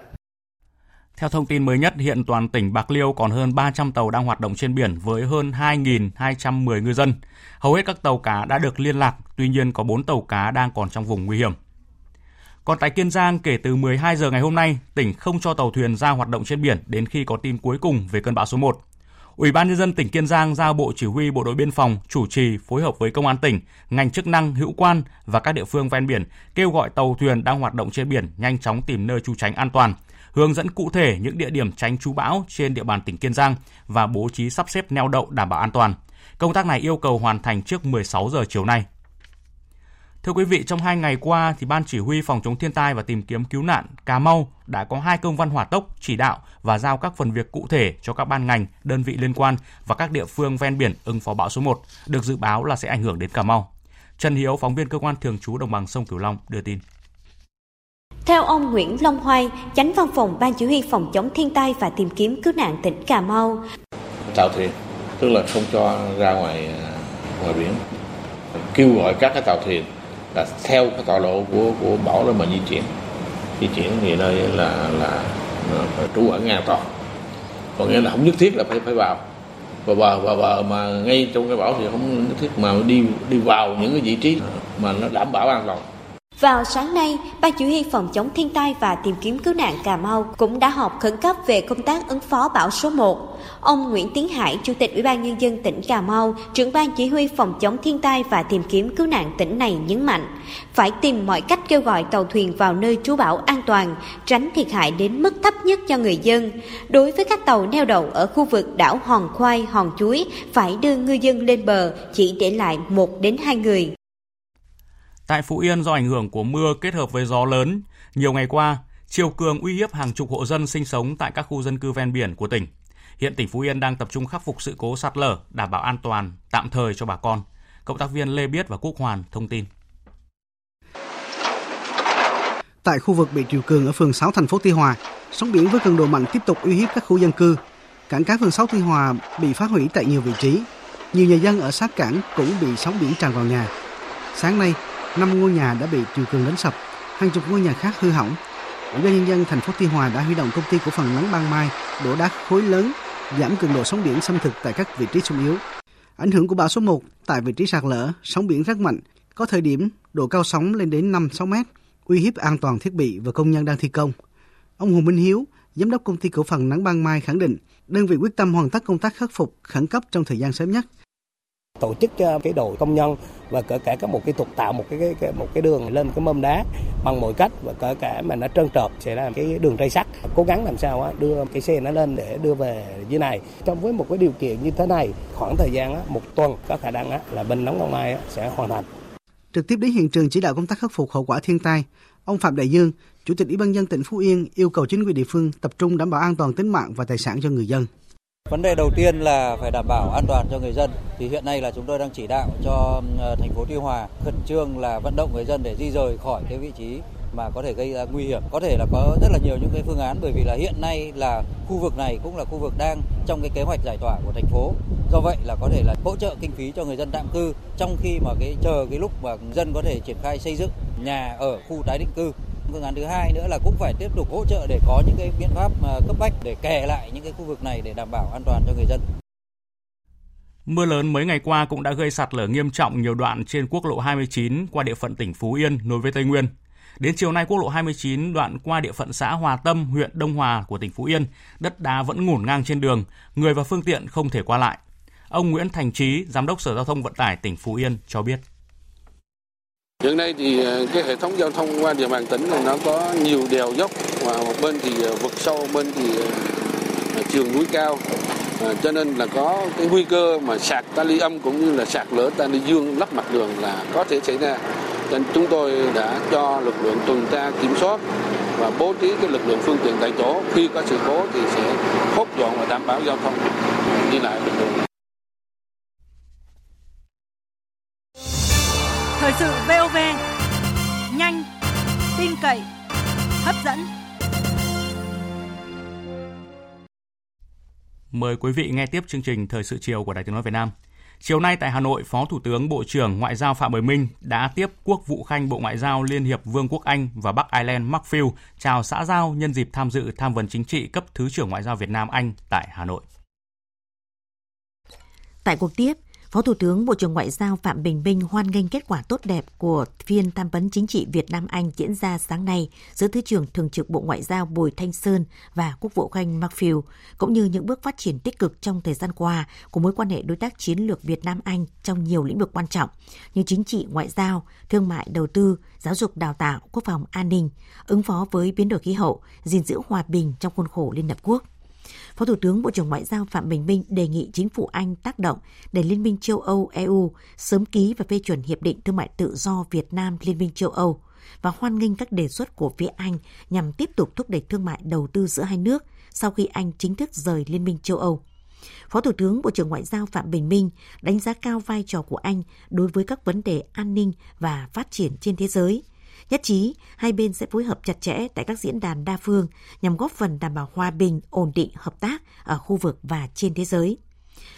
Theo thông tin mới nhất, hiện toàn tỉnh Bạc Liêu còn hơn 300 tàu đang hoạt động trên biển với hơn 2.210 ngư dân. Hầu hết các tàu cá đã được liên lạc, tuy nhiên có 4 tàu cá đang còn trong vùng nguy hiểm. Còn tại Kiên Giang, kể từ 12 giờ ngày hôm nay, tỉnh không cho tàu thuyền ra hoạt động trên biển đến khi có tin cuối cùng về cơn bão số 1. Ủy ban nhân dân tỉnh Kiên Giang giao Bộ Chỉ huy Bộ đội Biên phòng chủ trì phối hợp với công an tỉnh, ngành chức năng hữu quan và các địa phương ven biển kêu gọi tàu thuyền đang hoạt động trên biển nhanh chóng tìm nơi trú tránh an toàn, hướng dẫn cụ thể những địa điểm tránh trú bão trên địa bàn tỉnh Kiên Giang và bố trí sắp xếp neo đậu đảm bảo an toàn. Công tác này yêu cầu hoàn thành trước 16 giờ chiều nay. Thưa quý vị, trong hai ngày qua, thì Ban Chỉ huy Phòng chống thiên tai và tìm kiếm cứu nạn Cà Mau đã có hai công văn hỏa tốc chỉ đạo và giao các phần việc cụ thể cho các ban ngành, đơn vị liên quan và các địa phương ven biển ứng phó bão số 1, được dự báo là sẽ ảnh hưởng đến Cà Mau. Trần Hiếu, phóng viên cơ quan thường trú đồng bằng sông Cửu Long đưa tin. Theo ông Nguyễn Long Hoai, chánh văn phòng Ban Chỉ huy Phòng chống thiên tai và tìm kiếm cứu nạn tỉnh Cà Mau. Tàu thuyền, tức là không cho ra ngoài ngoài biển. Kêu gọi các cái tàu thuyền là theo cái tọa độ của của bão đó mà di chuyển di chuyển thì nơi là là, là trú ẩn an toàn còn nghĩa là không nhất thiết là phải phải vào và bờ và bờ mà ngay trong cái bão thì không nhất thiết mà đi đi vào những cái vị trí mà nó đảm bảo an toàn vào sáng nay, Ban Chỉ huy Phòng chống thiên tai và tìm kiếm cứu nạn Cà Mau cũng đã họp khẩn cấp về công tác ứng phó bão số 1. Ông Nguyễn Tiến Hải, Chủ tịch Ủy ban Nhân dân tỉnh Cà Mau, trưởng ban chỉ huy phòng chống thiên tai và tìm kiếm cứu nạn tỉnh này nhấn mạnh, phải tìm mọi cách kêu gọi tàu thuyền vào nơi trú bão an toàn, tránh thiệt hại đến mức thấp nhất cho người dân. Đối với các tàu neo đậu ở khu vực đảo Hòn Khoai, Hòn Chuối, phải đưa ngư dân lên bờ, chỉ để lại một đến hai người. Tại Phú Yên do ảnh hưởng của mưa kết hợp với gió lớn, nhiều ngày qua, chiều cường uy hiếp hàng chục hộ dân sinh sống tại các khu dân cư ven biển của tỉnh. Hiện tỉnh Phú Yên đang tập trung khắc phục sự cố sạt lở, đảm bảo an toàn tạm thời cho bà con. Cộng tác viên Lê Biết và Quốc Hoàn thông tin. Tại khu vực bị triều cường ở phường 6 thành phố Tuy Hòa, sóng biển với cường độ mạnh tiếp tục uy hiếp các khu dân cư. Cảng cá phường 6 Tuy Hòa bị phá hủy tại nhiều vị trí. Nhiều nhà dân ở sát cảng cũng bị sóng biển tràn vào nhà. Sáng nay, năm ngôi nhà đã bị triều cường đánh sập, hàng chục ngôi nhà khác hư hỏng. Ủy ban nhân dân thành phố Tuy Hòa đã huy động công ty cổ phần Nắng Ban Mai đổ đá khối lớn, giảm cường độ sóng biển xâm thực tại các vị trí sung yếu. Ảnh hưởng của bão số 1 tại vị trí sạt lở, sóng biển rất mạnh, có thời điểm độ cao sóng lên đến 5-6 mét, uy hiếp an toàn thiết bị và công nhân đang thi công. Ông Hồ Minh Hiếu, giám đốc công ty cổ phần Nắng Ban Mai khẳng định, đơn vị quyết tâm hoàn tất công tác khắc phục khẩn cấp trong thời gian sớm nhất tổ chức cho cái đội công nhân và kể cả có một cái thuật tạo một cái, cái, cái một cái đường lên cái mâm đá bằng mọi cách và kể cả mà nó trơn trượt sẽ làm cái đường ray sắt. Cố gắng làm sao á đưa cái xe nó lên để đưa về dưới này. Trong với một cái điều kiện như thế này khoảng thời gian á, một tuần có khả năng á, là bên nóng công Mai sẽ hoàn thành. Trực tiếp đến hiện trường chỉ đạo công tác khắc phục hậu quả thiên tai ông Phạm Đại Dương Chủ tịch Ủy ban nhân tỉnh Phú Yên yêu cầu chính quyền địa phương tập trung đảm bảo an toàn tính mạng và tài sản cho người dân. Vấn đề đầu tiên là phải đảm bảo an toàn cho người dân. Thì hiện nay là chúng tôi đang chỉ đạo cho ờ, thành phố Tuy Hòa khẩn trương là vận động người dân để di rời khỏi cái vị trí mà có thể gây ra nguy hiểm. Có thể là có rất là nhiều những cái phương án bởi vì là hiện nay là khu vực này cũng là khu vực đang trong cái kế hoạch giải tỏa của thành phố. Do vậy là có thể là hỗ trợ kinh phí cho người dân tạm cư trong khi mà cái, chờ cái lúc mà dân có thể triển khai xây dựng nhà ở khu tái định cư phương án thứ hai nữa là cũng phải tiếp tục hỗ trợ để có những cái biện pháp à, cấp bách để kè lại những cái khu vực này để đảm bảo an toàn cho người dân. Mưa lớn mấy ngày qua cũng đã gây sạt lở nghiêm trọng nhiều đoạn trên quốc lộ 29 qua địa phận tỉnh Phú Yên nối với Tây Nguyên. Đến chiều nay quốc lộ 29 đoạn qua địa phận xã Hòa Tâm, huyện Đông Hòa của tỉnh Phú Yên, đất đá vẫn ngổn ngang trên đường, người và phương tiện không thể qua lại. Ông Nguyễn Thành Trí, Giám đốc Sở Giao thông Vận tải tỉnh Phú Yên cho biết. Hiện nay thì ờ, cái hệ thống giao thông qua địa bàn tỉnh là nó có nhiều đèo dốc và một bên thì ờ, vực sâu, một bên thì ờ, trường núi cao. À, cho nên là có cái nguy cơ mà sạt ta ly âm cũng như là sạt lửa ta ly dương lấp mặt đường là có thể xảy ra. Nên chúng tôi đã cho lực lượng tuần tra kiểm soát và bố trí cái lực lượng phương tiện tại chỗ khi có sự cố thì sẽ hốt dọn và đảm bảo giao thông đi lại bình thường. Thời sự VOV nhanh, tin cậy, hấp dẫn. Mời quý vị nghe tiếp chương trình Thời sự chiều của Đài Tiếng nói Việt Nam. Chiều nay tại Hà Nội, Phó Thủ tướng Bộ trưởng Ngoại giao Phạm Bồi Minh đã tiếp Quốc vụ Khanh Bộ Ngoại giao Liên hiệp Vương quốc Anh và Bắc Ireland Mark Field chào xã giao nhân dịp tham dự tham vấn chính trị cấp Thứ trưởng Ngoại giao Việt Nam Anh tại Hà Nội. Tại cuộc tiếp, Phó Thủ tướng Bộ trưởng Ngoại giao Phạm Bình Minh hoan nghênh kết quả tốt đẹp của phiên tham vấn chính trị Việt Nam Anh diễn ra sáng nay giữa Thứ trưởng Thường trực Bộ Ngoại giao Bùi Thanh Sơn và Quốc vụ Khanh Markfield, cũng như những bước phát triển tích cực trong thời gian qua của mối quan hệ đối tác chiến lược Việt Nam Anh trong nhiều lĩnh vực quan trọng như chính trị, ngoại giao, thương mại, đầu tư, giáo dục đào tạo, quốc phòng an ninh, ứng phó với biến đổi khí hậu, gìn giữ hòa bình trong khuôn khổ Liên Hợp Quốc. Phó Thủ tướng Bộ trưởng Ngoại giao Phạm Bình Minh đề nghị chính phủ Anh tác động để Liên minh châu Âu EU sớm ký và phê chuẩn Hiệp định Thương mại Tự do Việt Nam Liên minh châu Âu và hoan nghênh các đề xuất của phía Anh nhằm tiếp tục thúc đẩy thương mại đầu tư giữa hai nước sau khi Anh chính thức rời Liên minh châu Âu. Phó Thủ tướng Bộ trưởng Ngoại giao Phạm Bình Minh đánh giá cao vai trò của Anh đối với các vấn đề an ninh và phát triển trên thế giới – Nhất trí, hai bên sẽ phối hợp chặt chẽ tại các diễn đàn đa phương nhằm góp phần đảm bảo hòa bình, ổn định, hợp tác ở khu vực và trên thế giới.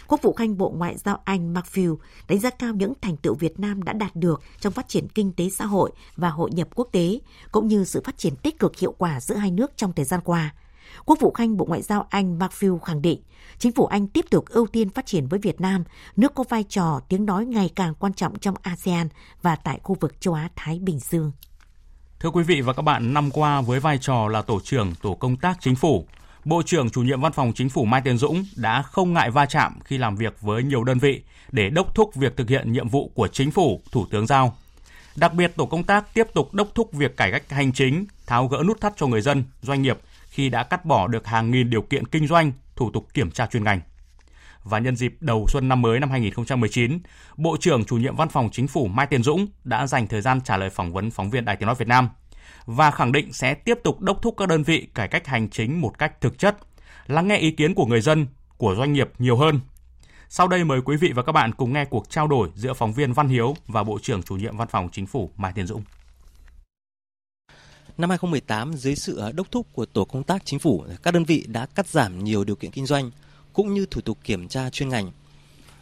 Quốc vụ Khanh Bộ Ngoại giao Anh Mark Field đánh giá cao những thành tựu Việt Nam đã đạt được trong phát triển kinh tế xã hội và hội nhập quốc tế, cũng như sự phát triển tích cực hiệu quả giữa hai nước trong thời gian qua. Quốc vụ Khanh Bộ Ngoại giao Anh Mark Field khẳng định, chính phủ Anh tiếp tục ưu tiên phát triển với Việt Nam, nước có vai trò tiếng nói ngày càng quan trọng trong ASEAN và tại khu vực châu Á-Thái Bình Dương. Thưa quý vị và các bạn, năm qua với vai trò là tổ trưởng tổ công tác chính phủ, Bộ trưởng chủ nhiệm văn phòng chính phủ Mai Tiến Dũng đã không ngại va chạm khi làm việc với nhiều đơn vị để đốc thúc việc thực hiện nhiệm vụ của chính phủ, thủ tướng giao. Đặc biệt, tổ công tác tiếp tục đốc thúc việc cải cách hành chính, tháo gỡ nút thắt cho người dân, doanh nghiệp khi đã cắt bỏ được hàng nghìn điều kiện kinh doanh, thủ tục kiểm tra chuyên ngành. Và nhân dịp đầu xuân năm mới năm 2019, Bộ trưởng chủ nhiệm Văn phòng Chính phủ Mai Tiến Dũng đã dành thời gian trả lời phỏng vấn phóng viên Đài Tiếng nói Việt Nam và khẳng định sẽ tiếp tục đốc thúc các đơn vị cải cách hành chính một cách thực chất, lắng nghe ý kiến của người dân, của doanh nghiệp nhiều hơn. Sau đây mời quý vị và các bạn cùng nghe cuộc trao đổi giữa phóng viên Văn Hiếu và Bộ trưởng chủ nhiệm Văn phòng Chính phủ Mai Tiến Dũng. Năm 2018, dưới sự đốc thúc của Tổ công tác Chính phủ, các đơn vị đã cắt giảm nhiều điều kiện kinh doanh, cũng như thủ tục kiểm tra chuyên ngành.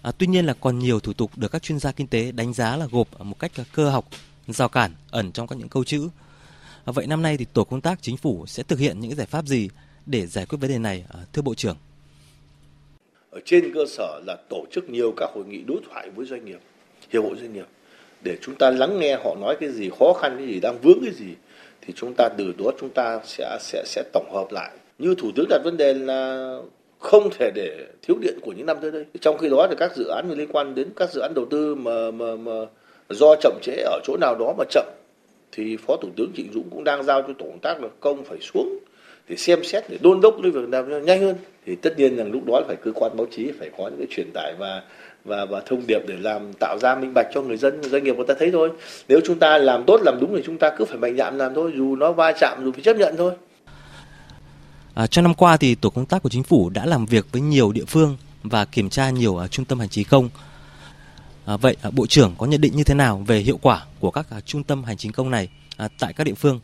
À, tuy nhiên là còn nhiều thủ tục được các chuyên gia kinh tế đánh giá là gộp ở một cách cơ học, rào cản ẩn trong các những câu chữ. À, vậy năm nay thì tổ công tác chính phủ sẽ thực hiện những giải pháp gì để giải quyết vấn đề này, à, thưa Bộ trưởng? Ở trên cơ sở là tổ chức nhiều các hội nghị đối thoại với doanh nghiệp, hiệp hội doanh nghiệp để chúng ta lắng nghe họ nói cái gì khó khăn cái gì đang vướng cái gì thì chúng ta từ đó chúng ta sẽ sẽ sẽ tổng hợp lại như thủ tướng đặt vấn đề là không thể để thiếu điện của những năm tới đây. Trong khi đó thì các dự án liên quan đến các dự án đầu tư mà mà mà do chậm trễ ở chỗ nào đó mà chậm, thì Phó Thủ tướng Trịnh Dũng cũng đang giao cho tổ công tác là công phải xuống để xem xét, để đôn đốc cái việc làm nhanh hơn. Thì tất nhiên rằng lúc đó phải cơ quan báo chí phải có những cái truyền tải và và và thông điệp để làm, tạo ra minh bạch cho người dân, doanh nghiệp người ta thấy thôi. Nếu chúng ta làm tốt, làm đúng thì chúng ta cứ phải mạnh dạn làm thôi, dù nó va chạm, dù phải chấp nhận thôi. À, trong năm qua thì tổ công tác của chính phủ đã làm việc với nhiều địa phương và kiểm tra nhiều uh, trung tâm hành chính công. À, vậy uh, Bộ trưởng có nhận định như thế nào về hiệu quả của các uh, trung tâm hành chính công này uh, tại các địa phương?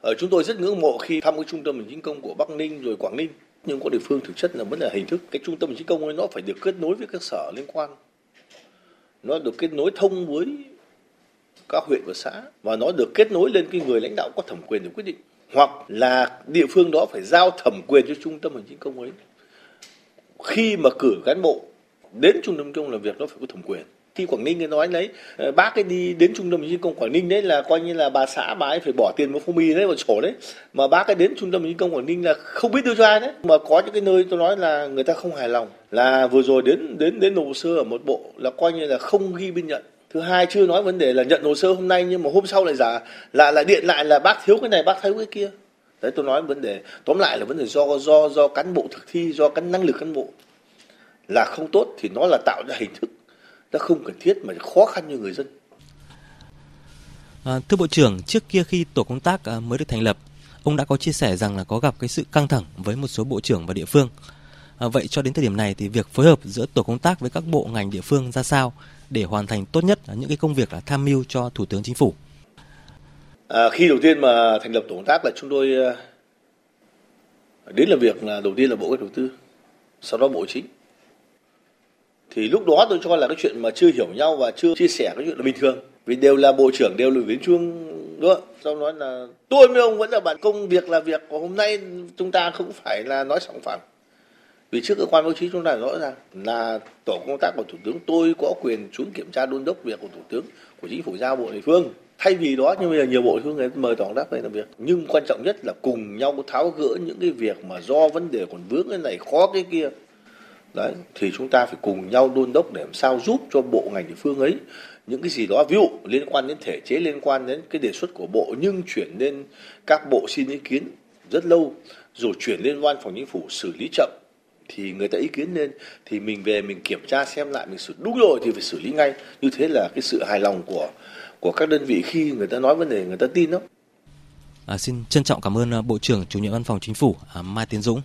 Ở chúng tôi rất ngưỡng mộ khi thăm cái trung tâm hành chính công của Bắc Ninh rồi Quảng Ninh nhưng có địa phương thực chất là vẫn là hình thức cái trung tâm hành chính công ấy nó phải được kết nối với các sở liên quan nó được kết nối thông với các huyện và xã và nó được kết nối lên cái người lãnh đạo có thẩm quyền để quyết định hoặc là địa phương đó phải giao thẩm quyền cho trung tâm hành chính công ấy. Khi mà cử cán bộ đến trung tâm công làm việc, nó phải có thẩm quyền. Khi Quảng Ninh nói đấy ờ, bác ấy đi đến trung tâm hành chính công Quảng Ninh đấy là coi như là bà xã bà ấy phải bỏ tiền vào phong bì đấy, vào sổ đấy. Mà bác ấy đến trung tâm hành chính công Quảng Ninh là không biết đưa cho ai đấy. Mà có những cái nơi tôi nói là người ta không hài lòng. Là vừa rồi đến đến đến hồ sơ ở một bộ là coi như là không ghi biên nhận thứ hai chưa nói vấn đề là nhận hồ sơ hôm nay nhưng mà hôm sau lại giả lại lại điện lại là bác thiếu cái này bác thiếu cái kia. Đấy tôi nói vấn đề. Tóm lại là vấn đề do do do cán bộ thực thi do cái năng lực cán bộ. Là không tốt thì nó là tạo ra hình thức. Nó không cần thiết mà khó khăn cho người dân. À, thưa bộ trưởng trước kia khi tổ công tác à, mới được thành lập ông đã có chia sẻ rằng là có gặp cái sự căng thẳng với một số bộ trưởng và địa phương. À, vậy cho đến thời điểm này thì việc phối hợp giữa tổ công tác với các bộ ngành địa phương ra sao? Để hoàn thành tốt nhất những cái công việc là tham mưu cho Thủ tướng Chính phủ? À, khi đầu tiên mà thành lập tổ công tác là chúng tôi à, đến làm việc là đầu tiên là Bộ Kế Đầu tư, sau đó Bộ Chính. thì lúc đó tôi cho là cái chuyện mà chưa hiểu nhau và chưa chia sẻ cái chuyện là bình thường vì đều là bộ trưởng đều là viên chuông đúng không? Sau nói là tôi với ông vẫn là bạn công việc là việc của hôm nay chúng ta không phải là nói sòng phẳng vì trước cơ quan báo chí chúng ta rõ ràng là tổ công tác của thủ tướng, tôi có quyền xuống kiểm tra đôn đốc việc của thủ tướng, của chính phủ giao bộ địa phương. Thay vì đó, nhưng bây giờ nhiều bộ địa phương người mời tổng đáp về làm việc. Nhưng quan trọng nhất là cùng nhau tháo gỡ những cái việc mà do vấn đề còn vướng cái này, khó cái kia. Đấy, thì chúng ta phải cùng nhau đôn đốc để làm sao giúp cho bộ ngành địa phương ấy những cái gì đó, ví dụ liên quan đến thể chế, liên quan đến cái đề xuất của bộ, nhưng chuyển lên các bộ xin ý kiến rất lâu, rồi chuyển lên văn phòng chính phủ xử lý chậm thì người ta ý kiến lên thì mình về mình kiểm tra xem lại mình xử đúng rồi thì phải xử lý ngay như thế là cái sự hài lòng của của các đơn vị khi người ta nói vấn đề người ta tin đó. À, xin trân trọng cảm ơn à, Bộ trưởng Chủ nhiệm Văn phòng Chính phủ à, Mai Tiến Dũng.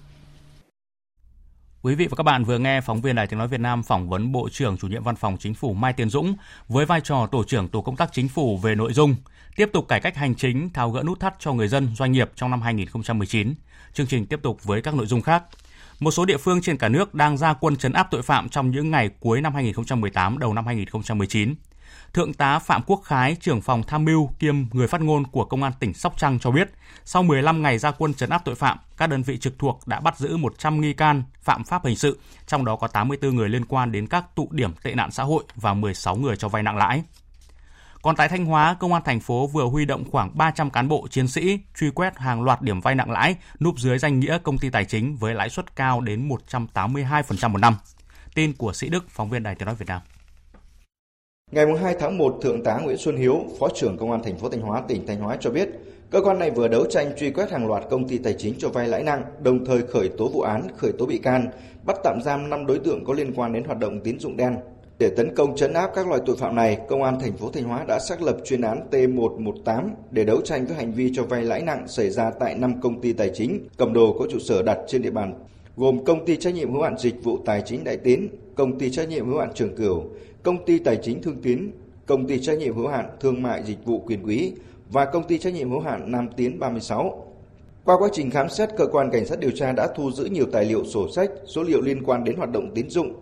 Quý vị và các bạn vừa nghe phóng viên Đài Tiếng Nói Việt Nam phỏng vấn Bộ trưởng Chủ nhiệm Văn phòng Chính phủ Mai Tiến Dũng với vai trò Tổ trưởng Tổ công tác Chính phủ về nội dung tiếp tục cải cách hành chính, tháo gỡ nút thắt cho người dân, doanh nghiệp trong năm 2019. Chương trình tiếp tục với các nội dung khác. Một số địa phương trên cả nước đang ra quân chấn áp tội phạm trong những ngày cuối năm 2018 đầu năm 2019. Thượng tá Phạm Quốc Khái, trưởng phòng tham mưu kiêm người phát ngôn của Công an tỉnh Sóc Trăng cho biết, sau 15 ngày ra quân trấn áp tội phạm, các đơn vị trực thuộc đã bắt giữ 100 nghi can phạm pháp hình sự, trong đó có 84 người liên quan đến các tụ điểm tệ nạn xã hội và 16 người cho vay nặng lãi. Còn tại Thanh Hóa, công an thành phố vừa huy động khoảng 300 cán bộ chiến sĩ truy quét hàng loạt điểm vay nặng lãi núp dưới danh nghĩa công ty tài chính với lãi suất cao đến 182% một năm. Tin của Sĩ Đức, phóng viên Đài Tiếng nói Việt Nam. Ngày 2 tháng 1, Thượng tá Nguyễn Xuân Hiếu, Phó trưởng Công an thành phố Thanh Hóa, tỉnh Thanh Hóa cho biết, cơ quan này vừa đấu tranh truy quét hàng loạt công ty tài chính cho vay lãi nặng, đồng thời khởi tố vụ án, khởi tố bị can, bắt tạm giam 5 đối tượng có liên quan đến hoạt động tín dụng đen. Để tấn công chấn áp các loại tội phạm này, Công an thành phố Thanh Hóa đã xác lập chuyên án T118 để đấu tranh với hành vi cho vay lãi nặng xảy ra tại 5 công ty tài chính cầm đồ có trụ sở đặt trên địa bàn gồm công ty trách nhiệm hữu hạn dịch vụ tài chính Đại Tiến, công ty trách nhiệm hữu hạn Trường Cửu, công ty tài chính Thương Tiến, công ty trách nhiệm hữu hạn Thương mại dịch vụ Quyền Quý và công ty trách nhiệm hữu hạn Nam Tiến 36. Qua quá trình khám xét, cơ quan cảnh sát điều tra đã thu giữ nhiều tài liệu sổ sách, số liệu liên quan đến hoạt động tín dụng,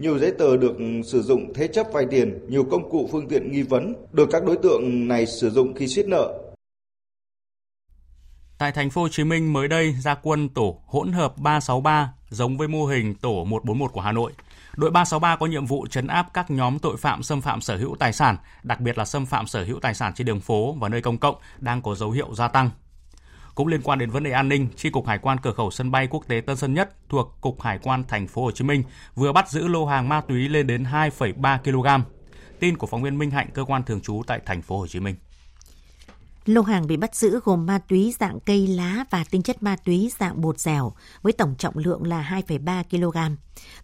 nhiều giấy tờ được sử dụng thế chấp vay tiền, nhiều công cụ phương tiện nghi vấn được các đối tượng này sử dụng khi siết nợ. Tại thành phố Hồ Chí Minh mới đây ra quân tổ hỗn hợp 363 giống với mô hình tổ 141 của Hà Nội. Đội 363 có nhiệm vụ chấn áp các nhóm tội phạm xâm phạm sở hữu tài sản, đặc biệt là xâm phạm sở hữu tài sản trên đường phố và nơi công cộng đang có dấu hiệu gia tăng. Cũng liên quan đến vấn đề an ninh, Chi cục Hải quan cửa khẩu sân bay quốc tế Tân Sơn Nhất thuộc Cục Hải quan thành phố Hồ Chí Minh vừa bắt giữ lô hàng ma túy lên đến 2,3 kg. Tin của phóng viên Minh Hạnh, cơ quan thường trú tại thành phố Hồ Chí Minh. Lô hàng bị bắt giữ gồm ma túy dạng cây lá và tinh chất ma túy dạng bột dẻo với tổng trọng lượng là 2,3 kg.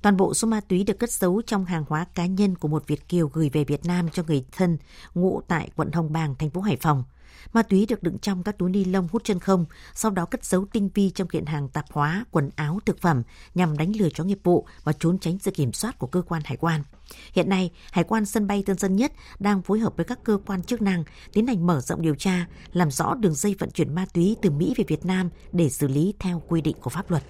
Toàn bộ số ma túy được cất giấu trong hàng hóa cá nhân của một Việt kiều gửi về Việt Nam cho người thân ngụ tại quận Hồng Bàng, thành phố Hải Phòng. Ma túy được đựng trong các túi ni lông hút chân không, sau đó cất giấu tinh vi trong kiện hàng tạp hóa, quần áo, thực phẩm nhằm đánh lừa chó nghiệp vụ và trốn tránh sự kiểm soát của cơ quan hải quan. Hiện nay, Hải quan sân bay Tân Sơn Nhất đang phối hợp với các cơ quan chức năng tiến hành mở rộng điều tra, làm rõ đường dây vận chuyển ma túy từ Mỹ về Việt Nam để xử lý theo quy định của pháp luật.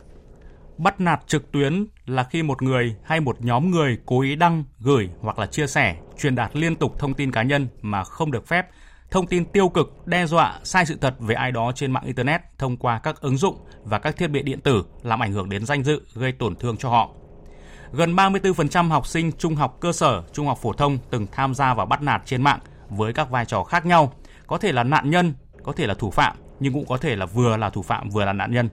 Bắt nạt trực tuyến là khi một người hay một nhóm người cố ý đăng, gửi hoặc là chia sẻ, truyền đạt liên tục thông tin cá nhân mà không được phép thông tin tiêu cực, đe dọa, sai sự thật về ai đó trên mạng Internet thông qua các ứng dụng và các thiết bị điện tử làm ảnh hưởng đến danh dự, gây tổn thương cho họ. Gần 34% học sinh trung học cơ sở, trung học phổ thông từng tham gia vào bắt nạt trên mạng với các vai trò khác nhau, có thể là nạn nhân, có thể là thủ phạm, nhưng cũng có thể là vừa là thủ phạm vừa là nạn nhân.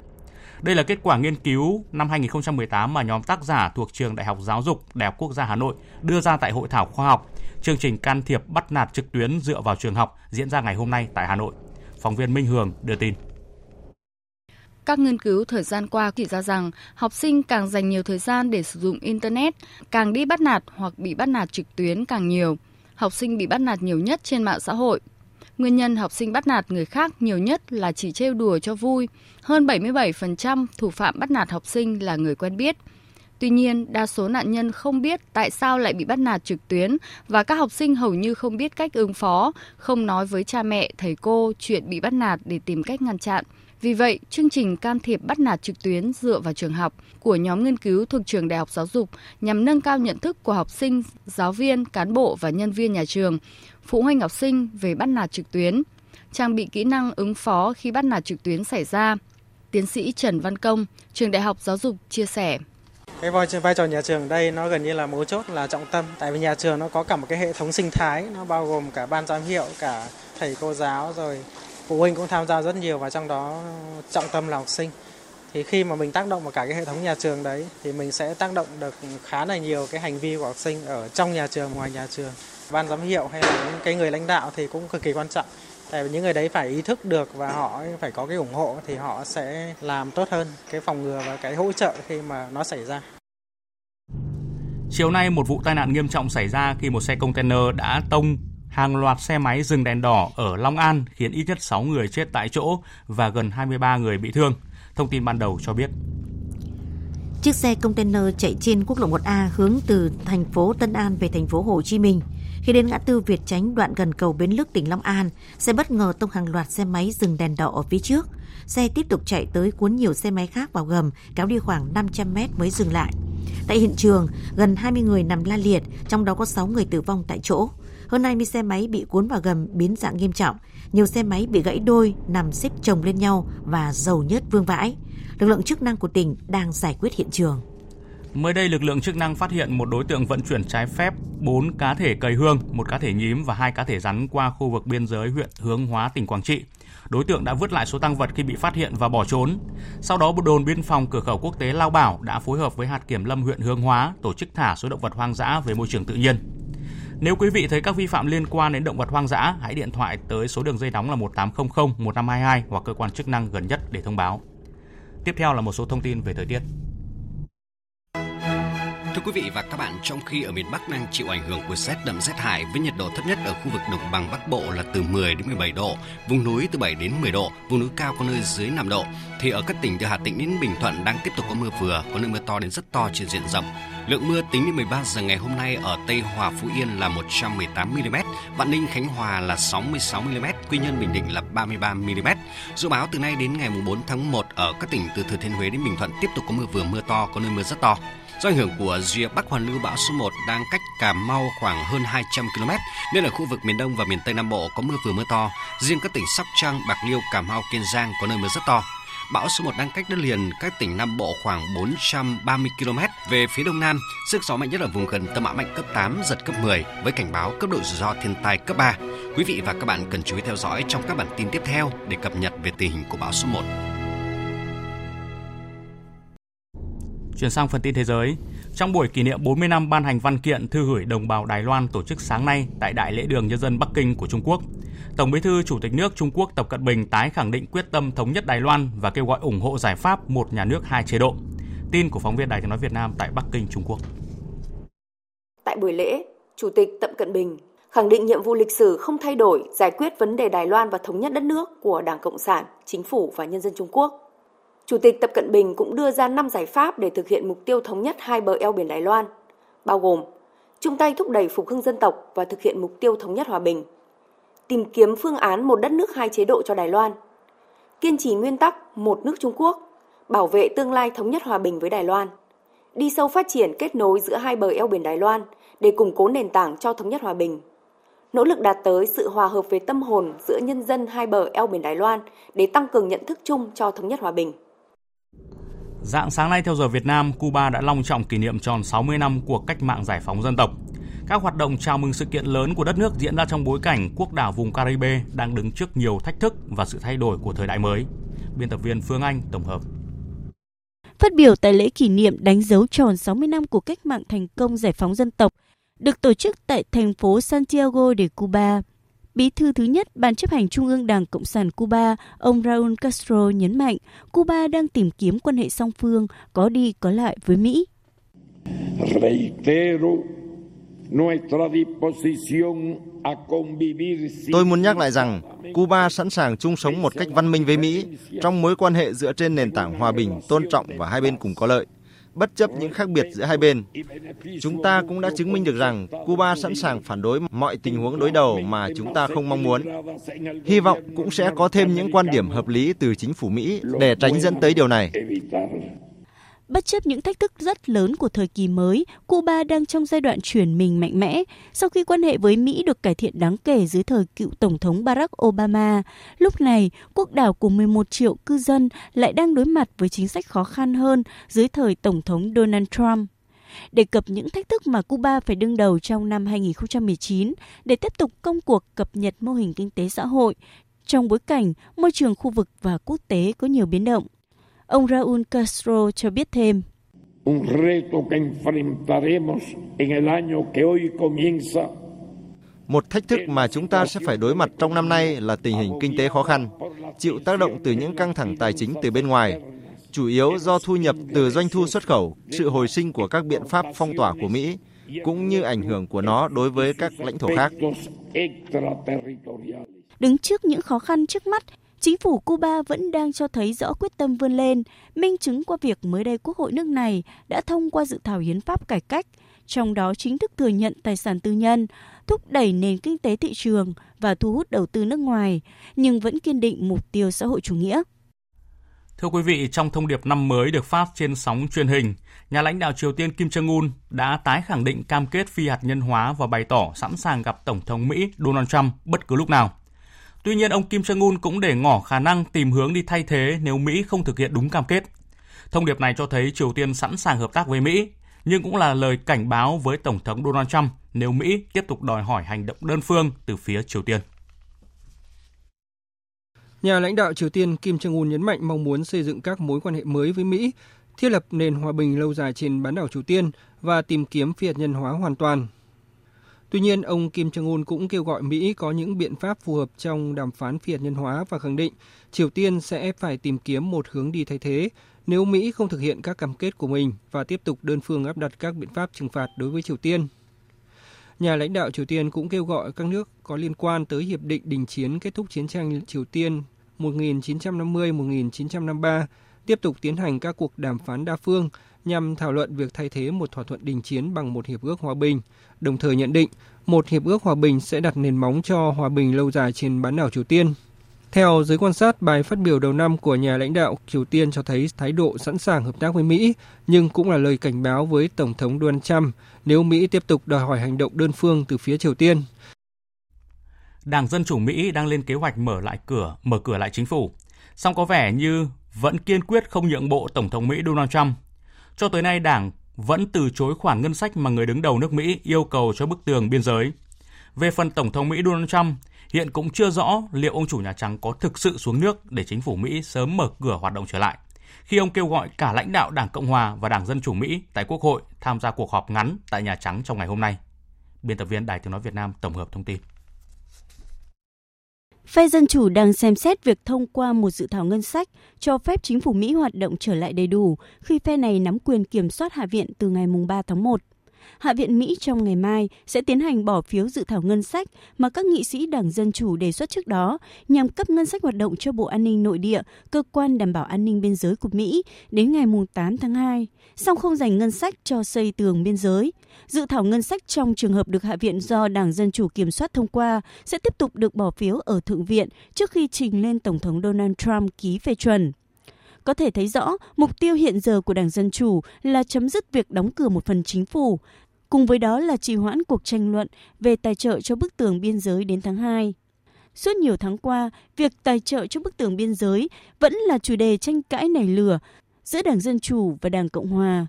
Đây là kết quả nghiên cứu năm 2018 mà nhóm tác giả thuộc Trường Đại học Giáo dục Đại học Quốc gia Hà Nội đưa ra tại hội thảo khoa học chương trình can thiệp bắt nạt trực tuyến dựa vào trường học diễn ra ngày hôm nay tại Hà Nội. Phóng viên Minh Hường đưa tin. Các nghiên cứu thời gian qua chỉ ra rằng học sinh càng dành nhiều thời gian để sử dụng Internet, càng đi bắt nạt hoặc bị bắt nạt trực tuyến càng nhiều. Học sinh bị bắt nạt nhiều nhất trên mạng xã hội. Nguyên nhân học sinh bắt nạt người khác nhiều nhất là chỉ trêu đùa cho vui. Hơn 77% thủ phạm bắt nạt học sinh là người quen biết – Tuy nhiên, đa số nạn nhân không biết tại sao lại bị bắt nạt trực tuyến và các học sinh hầu như không biết cách ứng phó, không nói với cha mẹ, thầy cô chuyện bị bắt nạt để tìm cách ngăn chặn. Vì vậy, chương trình can thiệp bắt nạt trực tuyến dựa vào trường học của nhóm nghiên cứu thuộc trường Đại học Giáo dục nhằm nâng cao nhận thức của học sinh, giáo viên, cán bộ và nhân viên nhà trường, phụ huynh học sinh về bắt nạt trực tuyến, trang bị kỹ năng ứng phó khi bắt nạt trực tuyến xảy ra. Tiến sĩ Trần Văn Công, trường Đại học Giáo dục chia sẻ. Cái vai, vai trò nhà trường đây nó gần như là mấu chốt là trọng tâm. Tại vì nhà trường nó có cả một cái hệ thống sinh thái nó bao gồm cả ban giám hiệu cả thầy cô giáo rồi phụ huynh cũng tham gia rất nhiều và trong đó trọng tâm là học sinh. Thì khi mà mình tác động vào cả cái hệ thống nhà trường đấy thì mình sẽ tác động được khá là nhiều cái hành vi của học sinh ở trong nhà trường ngoài nhà trường. Ban giám hiệu hay là những cái người lãnh đạo thì cũng cực kỳ quan trọng tại vì những người đấy phải ý thức được và họ phải có cái ủng hộ thì họ sẽ làm tốt hơn cái phòng ngừa và cái hỗ trợ khi mà nó xảy ra Chiều nay, một vụ tai nạn nghiêm trọng xảy ra khi một xe container đã tông hàng loạt xe máy dừng đèn đỏ ở Long An khiến ít nhất 6 người chết tại chỗ và gần 23 người bị thương. Thông tin ban đầu cho biết. Chiếc xe container chạy trên quốc lộ 1A hướng từ thành phố Tân An về thành phố Hồ Chí Minh. Khi đến ngã tư Việt Chánh đoạn gần cầu Bến Lức tỉnh Long An, xe bất ngờ tông hàng loạt xe máy dừng đèn đỏ ở phía trước. Xe tiếp tục chạy tới cuốn nhiều xe máy khác vào gầm, kéo đi khoảng 500 mét mới dừng lại. Tại hiện trường, gần 20 người nằm la liệt, trong đó có 6 người tử vong tại chỗ. Hơn 20 xe máy bị cuốn vào gầm biến dạng nghiêm trọng. Nhiều xe máy bị gãy đôi, nằm xếp chồng lên nhau và dầu nhớt vương vãi. Lực lượng chức năng của tỉnh đang giải quyết hiện trường. Mới đây, lực lượng chức năng phát hiện một đối tượng vận chuyển trái phép 4 cá thể cầy hương, một cá thể nhím và hai cá thể rắn qua khu vực biên giới huyện Hướng Hóa, tỉnh Quảng Trị. Đối tượng đã vứt lại số tăng vật khi bị phát hiện và bỏ trốn. Sau đó, bộ đồn biên phòng cửa khẩu quốc tế Lao Bảo đã phối hợp với hạt kiểm lâm huyện Hướng Hóa tổ chức thả số động vật hoang dã về môi trường tự nhiên. Nếu quý vị thấy các vi phạm liên quan đến động vật hoang dã, hãy điện thoại tới số đường dây nóng là 1800 1522 hoặc cơ quan chức năng gần nhất để thông báo. Tiếp theo là một số thông tin về thời tiết. Thưa quý vị và các bạn, trong khi ở miền Bắc đang chịu ảnh hưởng của rét đậm rét hại với nhiệt độ thấp nhất ở khu vực đồng bằng Bắc Bộ là từ 10 đến 17 độ, vùng núi từ 7 đến 10 độ, vùng núi cao có nơi dưới 5 độ, thì ở các tỉnh từ Hà Tĩnh đến Bình Thuận đang tiếp tục có mưa vừa, có nơi mưa to đến rất to trên diện rộng. Lượng mưa tính đến 13 giờ ngày hôm nay ở Tây Hòa, Phú Yên là 118 mm, Vạn Ninh, Khánh Hòa là 66 mm, Quy Nhơn, Bình Định là 33 mm. Dự báo từ nay đến ngày 4 tháng 1 ở các tỉnh từ Thừa Thiên Huế đến Bình Thuận tiếp tục có mưa vừa mưa to, có nơi mưa rất to. Do ảnh hưởng của rìa Bắc Hoàn lưu bão số 1 đang cách Cà Mau khoảng hơn 200 km, nên ở khu vực miền Đông và miền Tây Nam Bộ có mưa vừa mưa to. Riêng các tỉnh Sóc Trăng, Bạc Liêu, Cà Mau, Kiên Giang có nơi mưa rất to. Bão số 1 đang cách đất liền các tỉnh Nam Bộ khoảng 430 km về phía đông nam. Sức gió mạnh nhất ở vùng gần tâm áp mạnh cấp 8, giật cấp 10 với cảnh báo cấp độ rủi ro thiên tai cấp 3. Quý vị và các bạn cần chú ý theo dõi trong các bản tin tiếp theo để cập nhật về tình hình của bão số 1. Chuyển sang phần tin thế giới. Trong buổi kỷ niệm 40 năm ban hành văn kiện thư gửi đồng bào Đài Loan tổ chức sáng nay tại Đại lễ đường Nhân dân Bắc Kinh của Trung Quốc, Tổng Bí thư Chủ tịch nước Trung Quốc Tập Cận Bình tái khẳng định quyết tâm thống nhất Đài Loan và kêu gọi ủng hộ giải pháp một nhà nước hai chế độ. Tin của phóng viên Đài tiếng nói Việt Nam tại Bắc Kinh, Trung Quốc. Tại buổi lễ, Chủ tịch Tập Cận Bình khẳng định nhiệm vụ lịch sử không thay đổi giải quyết vấn đề Đài Loan và thống nhất đất nước của Đảng Cộng sản, Chính phủ và nhân dân Trung Quốc. Chủ tịch Tập Cận Bình cũng đưa ra 5 giải pháp để thực hiện mục tiêu thống nhất hai bờ eo biển Đài Loan, bao gồm chung tay thúc đẩy phục hưng dân tộc và thực hiện mục tiêu thống nhất hòa bình, tìm kiếm phương án một đất nước hai chế độ cho Đài Loan, kiên trì nguyên tắc một nước Trung Quốc, bảo vệ tương lai thống nhất hòa bình với Đài Loan, đi sâu phát triển kết nối giữa hai bờ eo biển Đài Loan để củng cố nền tảng cho thống nhất hòa bình, nỗ lực đạt tới sự hòa hợp về tâm hồn giữa nhân dân hai bờ eo biển Đài Loan để tăng cường nhận thức chung cho thống nhất hòa bình. Dạng sáng nay theo giờ Việt Nam, Cuba đã long trọng kỷ niệm tròn 60 năm cuộc cách mạng giải phóng dân tộc. Các hoạt động chào mừng sự kiện lớn của đất nước diễn ra trong bối cảnh quốc đảo vùng Caribe đang đứng trước nhiều thách thức và sự thay đổi của thời đại mới. Biên tập viên Phương Anh tổng hợp. Phát biểu tại lễ kỷ niệm đánh dấu tròn 60 năm của cách mạng thành công giải phóng dân tộc, được tổ chức tại thành phố Santiago de Cuba, Bí thư thứ nhất Ban chấp hành Trung ương Đảng Cộng sản Cuba, ông Raúl Castro nhấn mạnh Cuba đang tìm kiếm quan hệ song phương có đi có lại với Mỹ. Tôi muốn nhắc lại rằng Cuba sẵn sàng chung sống một cách văn minh với Mỹ trong mối quan hệ dựa trên nền tảng hòa bình, tôn trọng và hai bên cùng có lợi bất chấp những khác biệt giữa hai bên. Chúng ta cũng đã chứng minh được rằng Cuba sẵn sàng phản đối mọi tình huống đối đầu mà chúng ta không mong muốn. Hy vọng cũng sẽ có thêm những quan điểm hợp lý từ chính phủ Mỹ để tránh dẫn tới điều này. Bất chấp những thách thức rất lớn của thời kỳ mới, Cuba đang trong giai đoạn chuyển mình mạnh mẽ. Sau khi quan hệ với Mỹ được cải thiện đáng kể dưới thời cựu Tổng thống Barack Obama, lúc này quốc đảo của 11 triệu cư dân lại đang đối mặt với chính sách khó khăn hơn dưới thời Tổng thống Donald Trump. Đề cập những thách thức mà Cuba phải đương đầu trong năm 2019 để tiếp tục công cuộc cập nhật mô hình kinh tế xã hội, trong bối cảnh môi trường khu vực và quốc tế có nhiều biến động. Ông Raúl Castro cho biết thêm. Un reto que enfrentaremos en el año que hoy comienza một thách thức mà chúng ta sẽ phải đối mặt trong năm nay là tình hình kinh tế khó khăn, chịu tác động từ những căng thẳng tài chính từ bên ngoài, chủ yếu do thu nhập từ doanh thu xuất khẩu, sự hồi sinh của các biện pháp phong tỏa của Mỹ, cũng như ảnh hưởng của nó đối với các lãnh thổ khác. Đứng trước những khó khăn trước mắt, Chính phủ Cuba vẫn đang cho thấy rõ quyết tâm vươn lên, minh chứng qua việc mới đây Quốc hội nước này đã thông qua dự thảo hiến pháp cải cách, trong đó chính thức thừa nhận tài sản tư nhân, thúc đẩy nền kinh tế thị trường và thu hút đầu tư nước ngoài, nhưng vẫn kiên định mục tiêu xã hội chủ nghĩa. Thưa quý vị, trong thông điệp năm mới được phát trên sóng truyền hình, nhà lãnh đạo Triều Tiên Kim Jong-un đã tái khẳng định cam kết phi hạt nhân hóa và bày tỏ sẵn sàng gặp Tổng thống Mỹ Donald Trump bất cứ lúc nào. Tuy nhiên, ông Kim Jong-un cũng để ngỏ khả năng tìm hướng đi thay thế nếu Mỹ không thực hiện đúng cam kết. Thông điệp này cho thấy Triều Tiên sẵn sàng hợp tác với Mỹ, nhưng cũng là lời cảnh báo với Tổng thống Donald Trump nếu Mỹ tiếp tục đòi hỏi hành động đơn phương từ phía Triều Tiên. Nhà lãnh đạo Triều Tiên Kim Jong-un nhấn mạnh mong muốn xây dựng các mối quan hệ mới với Mỹ, thiết lập nền hòa bình lâu dài trên bán đảo Triều Tiên và tìm kiếm phi hạt nhân hóa hoàn toàn Tuy nhiên, ông Kim Jong-un cũng kêu gọi Mỹ có những biện pháp phù hợp trong đàm phán phi hạt nhân hóa và khẳng định Triều Tiên sẽ phải tìm kiếm một hướng đi thay thế nếu Mỹ không thực hiện các cam kết của mình và tiếp tục đơn phương áp đặt các biện pháp trừng phạt đối với Triều Tiên. Nhà lãnh đạo Triều Tiên cũng kêu gọi các nước có liên quan tới Hiệp định Đình chiến kết thúc chiến tranh Triều Tiên 1950-1953 tiếp tục tiến hành các cuộc đàm phán đa phương nhằm thảo luận việc thay thế một thỏa thuận đình chiến bằng một hiệp ước hòa bình, đồng thời nhận định một hiệp ước hòa bình sẽ đặt nền móng cho hòa bình lâu dài trên bán đảo Triều Tiên. Theo giới quan sát, bài phát biểu đầu năm của nhà lãnh đạo Triều Tiên cho thấy thái độ sẵn sàng hợp tác với Mỹ, nhưng cũng là lời cảnh báo với Tổng thống Donald Trump nếu Mỹ tiếp tục đòi hỏi hành động đơn phương từ phía Triều Tiên. Đảng Dân Chủ Mỹ đang lên kế hoạch mở lại cửa, mở cửa lại chính phủ. Song có vẻ như vẫn kiên quyết không nhượng bộ Tổng thống Mỹ Donald Trump. Cho tới nay, Đảng vẫn từ chối khoản ngân sách mà người đứng đầu nước Mỹ yêu cầu cho bức tường biên giới. Về phần Tổng thống Mỹ Donald Trump, hiện cũng chưa rõ liệu ông chủ Nhà Trắng có thực sự xuống nước để chính phủ Mỹ sớm mở cửa hoạt động trở lại, khi ông kêu gọi cả lãnh đạo Đảng Cộng Hòa và Đảng Dân Chủ Mỹ tại Quốc hội tham gia cuộc họp ngắn tại Nhà Trắng trong ngày hôm nay. Biên tập viên Đài Tiếng Nói Việt Nam tổng hợp thông tin. Phe Dân Chủ đang xem xét việc thông qua một dự thảo ngân sách cho phép chính phủ Mỹ hoạt động trở lại đầy đủ khi phe này nắm quyền kiểm soát Hạ viện từ ngày 3 tháng 1. Hạ viện Mỹ trong ngày mai sẽ tiến hành bỏ phiếu dự thảo ngân sách mà các nghị sĩ Đảng Dân Chủ đề xuất trước đó nhằm cấp ngân sách hoạt động cho Bộ An ninh Nội địa, cơ quan đảm bảo an ninh biên giới của Mỹ đến ngày 8 tháng 2, song không dành ngân sách cho xây tường biên giới. Dự thảo ngân sách trong trường hợp được Hạ viện do Đảng Dân Chủ kiểm soát thông qua sẽ tiếp tục được bỏ phiếu ở Thượng viện trước khi trình lên Tổng thống Donald Trump ký phê chuẩn có thể thấy rõ mục tiêu hiện giờ của Đảng Dân Chủ là chấm dứt việc đóng cửa một phần chính phủ, cùng với đó là trì hoãn cuộc tranh luận về tài trợ cho bức tường biên giới đến tháng 2. Suốt nhiều tháng qua, việc tài trợ cho bức tường biên giới vẫn là chủ đề tranh cãi nảy lửa giữa Đảng Dân Chủ và Đảng Cộng Hòa.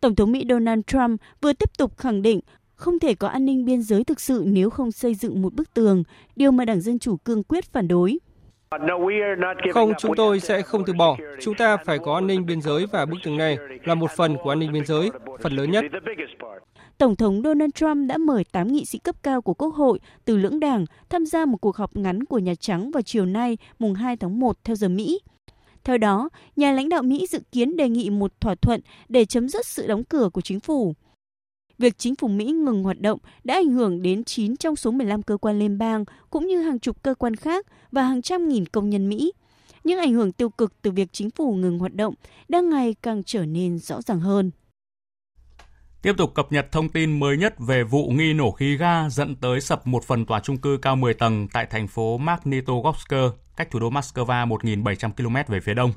Tổng thống Mỹ Donald Trump vừa tiếp tục khẳng định không thể có an ninh biên giới thực sự nếu không xây dựng một bức tường, điều mà Đảng Dân Chủ cương quyết phản đối. Không, chúng tôi sẽ không từ bỏ. Chúng ta phải có an ninh biên giới và bức tường này là một phần của an ninh biên giới, phần lớn nhất. Tổng thống Donald Trump đã mời 8 nghị sĩ cấp cao của Quốc hội từ lưỡng đảng tham gia một cuộc họp ngắn của Nhà Trắng vào chiều nay, mùng 2 tháng 1 theo giờ Mỹ. Theo đó, nhà lãnh đạo Mỹ dự kiến đề nghị một thỏa thuận để chấm dứt sự đóng cửa của chính phủ. Việc chính phủ Mỹ ngừng hoạt động đã ảnh hưởng đến 9 trong số 15 cơ quan liên bang cũng như hàng chục cơ quan khác và hàng trăm nghìn công nhân Mỹ. những ảnh hưởng tiêu cực từ việc chính phủ ngừng hoạt động đang ngày càng trở nên rõ ràng hơn. Tiếp tục cập nhật thông tin mới nhất về vụ nghi nổ khí ga dẫn tới sập một phần tòa trung cư cao 10 tầng tại thành phố Magnitogorsk, cách thủ đô Moscow 1.700 km về phía đông.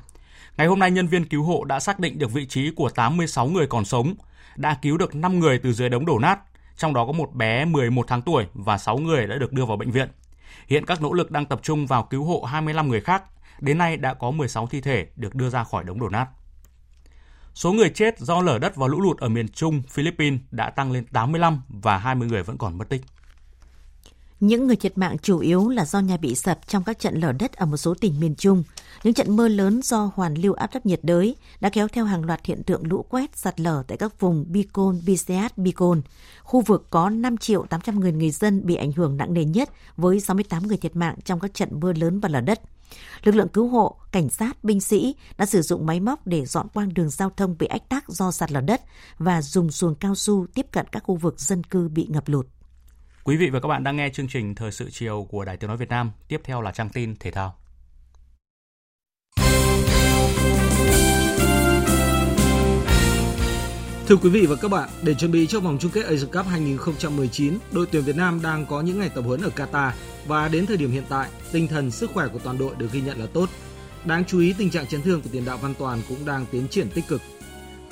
Ngày hôm nay, nhân viên cứu hộ đã xác định được vị trí của 86 người còn sống, đã cứu được 5 người từ dưới đống đổ nát, trong đó có một bé 11 tháng tuổi và 6 người đã được đưa vào bệnh viện. Hiện các nỗ lực đang tập trung vào cứu hộ 25 người khác. Đến nay đã có 16 thi thể được đưa ra khỏi đống đổ nát. Số người chết do lở đất và lũ lụt ở miền Trung, Philippines đã tăng lên 85 và 20 người vẫn còn mất tích. Những người thiệt mạng chủ yếu là do nhà bị sập trong các trận lở đất ở một số tỉnh miền Trung. Những trận mưa lớn do hoàn lưu áp thấp nhiệt đới đã kéo theo hàng loạt hiện tượng lũ quét, sạt lở tại các vùng Bicol, Biseat, Bicol. Khu vực có 5 triệu 800 người người dân bị ảnh hưởng nặng nề nhất với 68 người thiệt mạng trong các trận mưa lớn và lở đất. Lực lượng cứu hộ, cảnh sát, binh sĩ đã sử dụng máy móc để dọn quang đường giao thông bị ách tắc do sạt lở đất và dùng xuồng cao su tiếp cận các khu vực dân cư bị ngập lụt. Quý vị và các bạn đang nghe chương trình Thời sự chiều của Đài Tiếng Nói Việt Nam. Tiếp theo là trang tin thể thao. Thưa quý vị và các bạn, để chuẩn bị cho vòng chung kết Asian Cup 2019, đội tuyển Việt Nam đang có những ngày tập huấn ở Qatar và đến thời điểm hiện tại, tinh thần sức khỏe của toàn đội được ghi nhận là tốt. Đáng chú ý, tình trạng chấn thương của tiền đạo Văn Toàn cũng đang tiến triển tích cực.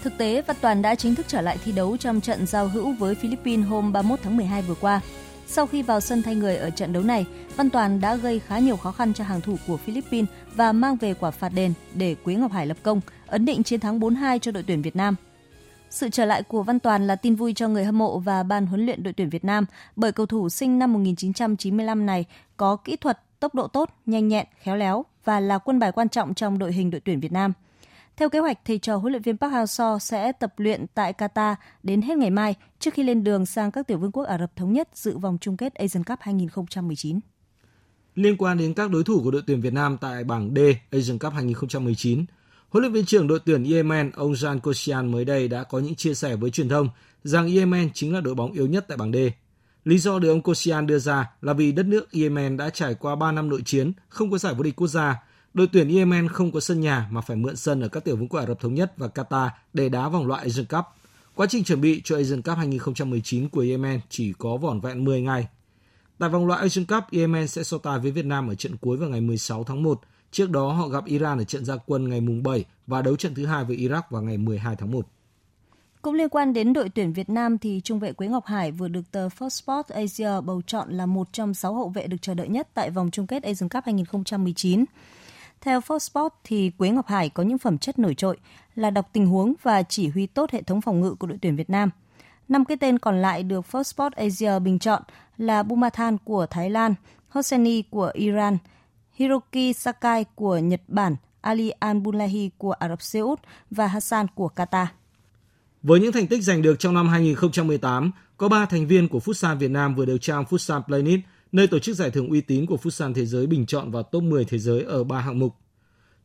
Thực tế, Văn Toàn đã chính thức trở lại thi đấu trong trận giao hữu với Philippines hôm 31 tháng 12 vừa qua. Sau khi vào sân thay người ở trận đấu này, Văn Toàn đã gây khá nhiều khó khăn cho hàng thủ của Philippines và mang về quả phạt đền để Quế Ngọc Hải lập công, ấn định chiến thắng 4-2 cho đội tuyển Việt Nam. Sự trở lại của Văn Toàn là tin vui cho người hâm mộ và ban huấn luyện đội tuyển Việt Nam bởi cầu thủ sinh năm 1995 này có kỹ thuật, tốc độ tốt, nhanh nhẹn, khéo léo và là quân bài quan trọng trong đội hình đội tuyển Việt Nam. Theo kế hoạch, thầy trò huấn luyện viên Park Hang-seo sẽ tập luyện tại Qatar đến hết ngày mai trước khi lên đường sang các tiểu vương quốc Ả Rập Thống Nhất dự vòng chung kết Asian Cup 2019. Liên quan đến các đối thủ của đội tuyển Việt Nam tại bảng D Asian Cup 2019, Huấn luyện viên trưởng đội tuyển Yemen ông Jan Kosian mới đây đã có những chia sẻ với truyền thông rằng Yemen chính là đội bóng yếu nhất tại bảng D. Lý do được ông Kosian đưa ra là vì đất nước Yemen đã trải qua 3 năm nội chiến, không có giải vô địch quốc gia. Đội tuyển Yemen không có sân nhà mà phải mượn sân ở các tiểu vương quốc Ả Rập Thống Nhất và Qatar để đá vòng loại Asian Cup. Quá trình chuẩn bị cho Asian Cup 2019 của Yemen chỉ có vỏn vẹn 10 ngày. Tại vòng loại Asian Cup, Yemen sẽ so tài với Việt Nam ở trận cuối vào ngày 16 tháng 1 Trước đó họ gặp Iran ở trận gia quân ngày mùng 7 và đấu trận thứ hai với Iraq vào ngày 12 tháng 1. Cũng liên quan đến đội tuyển Việt Nam thì trung vệ Quế Ngọc Hải vừa được tờ Fox Sports Asia bầu chọn là một trong 6 hậu vệ được chờ đợi nhất tại vòng chung kết Asian Cup 2019. Theo Fox thì Quế Ngọc Hải có những phẩm chất nổi trội là đọc tình huống và chỉ huy tốt hệ thống phòng ngự của đội tuyển Việt Nam. Năm cái tên còn lại được Fox Asia bình chọn là Bumathan của Thái Lan, Hosseini của Iran, Hiroki Sakai của Nhật Bản, Ali Al-Bulahi của Ả Rập Xê Út và Hassan của Qatar. Với những thành tích giành được trong năm 2018, có 3 thành viên của Futsal Việt Nam vừa được trang Futsal Planet, nơi tổ chức giải thưởng uy tín của Futsal thế giới bình chọn vào top 10 thế giới ở 3 hạng mục.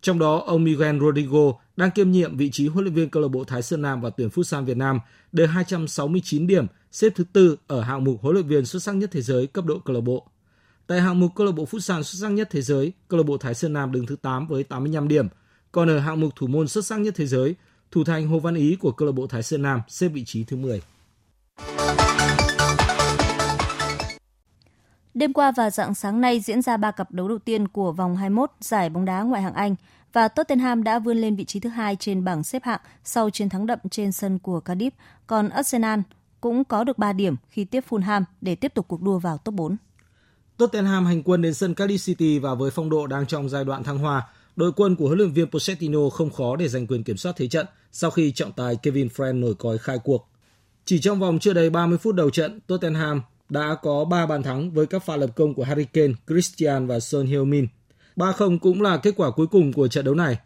Trong đó, ông Miguel Rodrigo đang kiêm nhiệm vị trí huấn luyện viên câu lạc bộ Thái Sơn Nam và tuyển Futsal Việt Nam, được 269 điểm, xếp thứ tư ở hạng mục huấn luyện viên xuất sắc nhất thế giới cấp độ câu lạc bộ. Tại hạng mục câu lạc bộ Futsal xuất sắc nhất thế giới, câu lạc bộ Thái Sơn Nam đứng thứ 8 với 85 điểm. Còn ở hạng mục thủ môn xuất sắc nhất thế giới, thủ thành Hồ Văn Ý của câu lạc bộ Thái Sơn Nam xếp vị trí thứ 10. Đêm qua và dạng sáng nay diễn ra ba cặp đấu đầu tiên của vòng 21 giải bóng đá ngoại hạng Anh và Tottenham đã vươn lên vị trí thứ hai trên bảng xếp hạng sau chiến thắng đậm trên sân của Cardiff, còn Arsenal cũng có được 3 điểm khi tiếp Fulham để tiếp tục cuộc đua vào top 4. Tottenham hành quân đến sân Cardiff City và với phong độ đang trong giai đoạn thăng hoa, đội quân của huấn luyện viên Pochettino không khó để giành quyền kiểm soát thế trận sau khi trọng tài Kevin Friend nổi còi khai cuộc. Chỉ trong vòng chưa đầy 30 phút đầu trận, Tottenham đã có 3 bàn thắng với các pha lập công của Harry Kane, Christian và Son Heung-min. 3-0 cũng là kết quả cuối cùng của trận đấu này.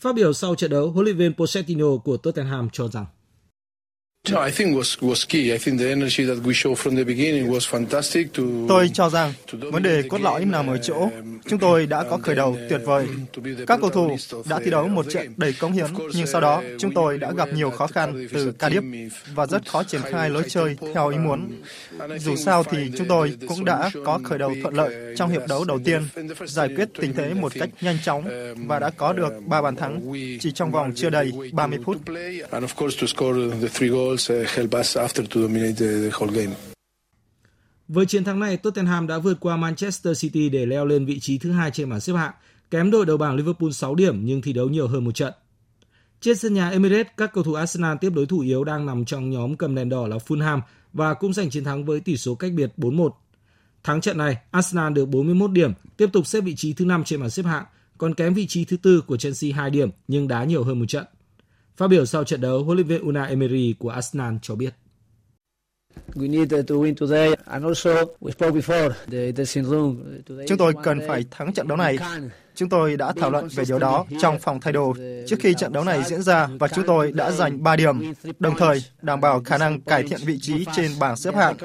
Phát biểu sau trận đấu, huấn luyện viên Pochettino của Tottenham cho rằng Tôi cho rằng vấn đề cốt lõi nằm ở chỗ chúng tôi đã có khởi đầu tuyệt vời. Các cầu thủ đã thi đấu một trận đầy cống hiến, nhưng sau đó chúng tôi đã gặp nhiều khó khăn từ Cardiff và rất khó triển khai lối chơi theo ý muốn. Dù sao thì chúng tôi cũng đã có khởi đầu thuận lợi trong hiệp đấu đầu tiên, giải quyết tình thế một cách nhanh chóng và đã có được 3 bàn thắng chỉ trong vòng chưa đầy 30 phút. Với chiến thắng này, Tottenham đã vượt qua Manchester City để leo lên vị trí thứ hai trên bảng xếp hạng, kém đội đầu bảng Liverpool 6 điểm nhưng thi đấu nhiều hơn một trận. Trên sân nhà Emirates, các cầu thủ Arsenal tiếp đối thủ yếu đang nằm trong nhóm cầm đèn đỏ là Fulham và cũng giành chiến thắng với tỷ số cách biệt 4-1. Thắng trận này, Arsenal được 41 điểm, tiếp tục xếp vị trí thứ 5 trên bảng xếp hạng, còn kém vị trí thứ tư của Chelsea 2 điểm nhưng đá nhiều hơn một trận. Phát biểu sau trận đấu, huấn luyện viên Una Emery của Arsenal cho biết. Chúng tôi cần phải thắng trận đấu này. Chúng tôi đã thảo luận về điều đó trong phòng thay đồ. Trước khi trận đấu này diễn ra và chúng tôi đã giành 3 điểm, đồng thời đảm bảo khả năng cải thiện vị trí trên bảng xếp hạng.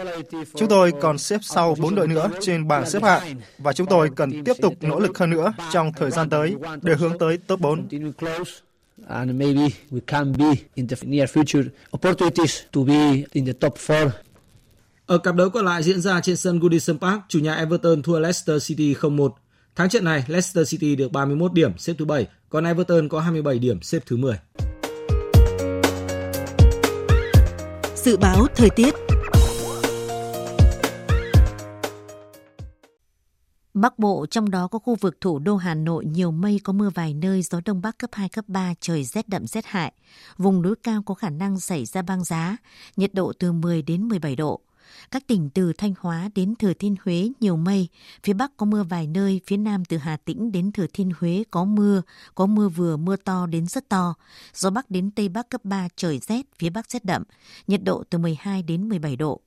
Chúng tôi còn xếp sau 4 đội nữa trên bảng xếp hạng và chúng tôi cần tiếp tục nỗ lực hơn nữa trong thời gian tới để hướng tới top 4 and maybe we can be in the near future opportunities to be in the top 4. Ở cặp đấu còn lại diễn ra trên sân Goodison Park, chủ nhà Everton thua Leicester City 0-1. Thắng trận này, Leicester City được 31 điểm, xếp thứ 7, còn Everton có 27 điểm, xếp thứ 10. Dự báo thời tiết Bắc Bộ, trong đó có khu vực thủ đô Hà Nội nhiều mây có mưa vài nơi, gió đông bắc cấp 2, cấp 3, trời rét đậm rét hại. Vùng núi cao có khả năng xảy ra băng giá, nhiệt độ từ 10 đến 17 độ. Các tỉnh từ Thanh Hóa đến Thừa Thiên Huế nhiều mây, phía Bắc có mưa vài nơi, phía Nam từ Hà Tĩnh đến Thừa Thiên Huế có mưa, có mưa vừa mưa to đến rất to. Gió Bắc đến Tây Bắc cấp 3 trời rét, phía Bắc rét đậm, nhiệt độ từ 12 đến 17 độ.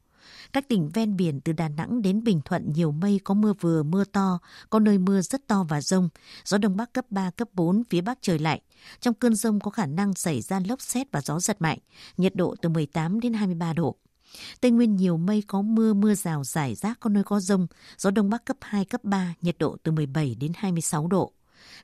Các tỉnh ven biển từ Đà Nẵng đến Bình Thuận nhiều mây có mưa vừa mưa to, có nơi mưa rất to và rông. Gió Đông Bắc cấp 3, cấp 4, phía Bắc trời lạnh. Trong cơn rông có khả năng xảy ra lốc xét và gió giật mạnh, nhiệt độ từ 18 đến 23 độ. Tây Nguyên nhiều mây có mưa, mưa rào rải rác có nơi có rông, gió Đông Bắc cấp 2, cấp 3, nhiệt độ từ 17 đến 26 độ.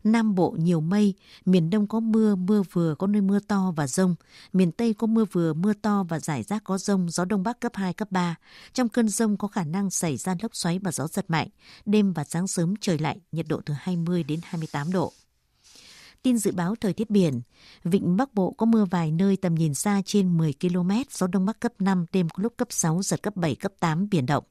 Nam Bộ nhiều mây, miền Đông có mưa, mưa vừa có nơi mưa to và rông. Miền Tây có mưa vừa, mưa to và rải rác có rông, gió Đông Bắc cấp 2, cấp 3. Trong cơn rông có khả năng xảy ra lốc xoáy và gió giật mạnh. Đêm và sáng sớm trời lạnh, nhiệt độ từ 20 đến 28 độ. Tin dự báo thời tiết biển, vịnh Bắc Bộ có mưa vài nơi tầm nhìn xa trên 10 km, gió Đông Bắc cấp 5, đêm có lúc cấp 6, giật cấp 7, cấp 8, biển động.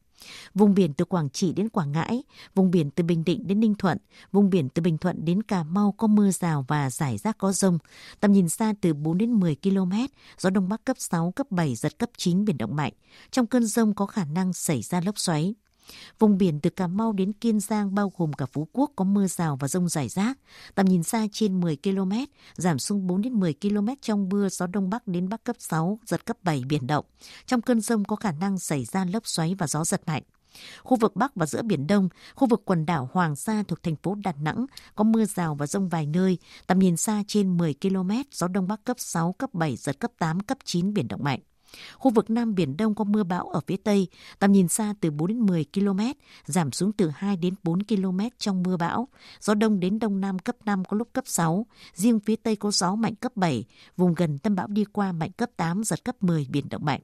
Vùng biển từ Quảng Trị đến Quảng Ngãi, vùng biển từ Bình Định đến Ninh Thuận, vùng biển từ Bình Thuận đến Cà Mau có mưa rào và rải rác có rông. Tầm nhìn xa từ 4 đến 10 km, gió Đông Bắc cấp 6, cấp 7, giật cấp 9, biển động mạnh. Trong cơn rông có khả năng xảy ra lốc xoáy. Vùng biển từ Cà Mau đến Kiên Giang bao gồm cả Phú Quốc có mưa rào và rông rải rác. Tầm nhìn xa trên 10 km, giảm xuống 4 đến 10 km trong mưa gió Đông Bắc đến Bắc cấp 6, giật cấp 7 biển động. Trong cơn rông có khả năng xảy ra lốc xoáy và gió giật mạnh. Khu vực Bắc và giữa Biển Đông, khu vực quần đảo Hoàng Sa thuộc thành phố Đà Nẵng có mưa rào và rông vài nơi, tầm nhìn xa trên 10 km, gió Đông Bắc cấp 6, cấp 7, giật cấp 8, cấp 9, biển động mạnh. Khu vực Nam Biển Đông có mưa bão ở phía Tây, tầm nhìn xa từ 4 đến 10 km, giảm xuống từ 2 đến 4 km trong mưa bão. Gió Đông đến Đông Nam cấp 5 có lúc cấp 6, riêng phía Tây có gió mạnh cấp 7, vùng gần tâm bão đi qua mạnh cấp 8, giật cấp 10, biển động mạnh.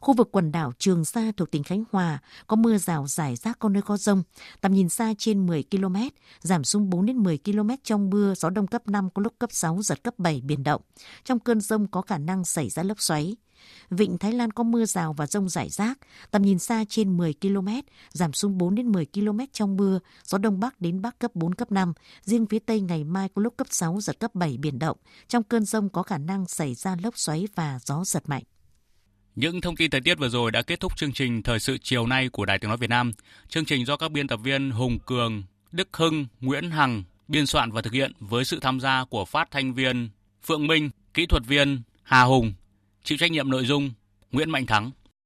Khu vực quần đảo Trường Sa thuộc tỉnh Khánh Hòa có mưa rào rải rác có nơi có rông, tầm nhìn xa trên 10 km, giảm xuống 4 đến 10 km trong mưa, gió đông cấp 5 có lúc cấp 6 giật cấp 7 biển động. Trong cơn rông có khả năng xảy ra lốc xoáy. Vịnh Thái Lan có mưa rào và rông rải rác, tầm nhìn xa trên 10 km, giảm xuống 4 đến 10 km trong mưa, gió đông bắc đến bắc cấp 4 cấp 5, riêng phía tây ngày mai có lúc cấp 6 giật cấp 7 biển động. Trong cơn rông có khả năng xảy ra lốc xoáy và gió giật mạnh. Những thông tin thời tiết vừa rồi đã kết thúc chương trình Thời sự chiều nay của Đài Tiếng Nói Việt Nam. Chương trình do các biên tập viên Hùng Cường, Đức Hưng, Nguyễn Hằng biên soạn và thực hiện với sự tham gia của phát thanh viên Phượng Minh, kỹ thuật viên Hà Hùng, chịu trách nhiệm nội dung Nguyễn Mạnh Thắng.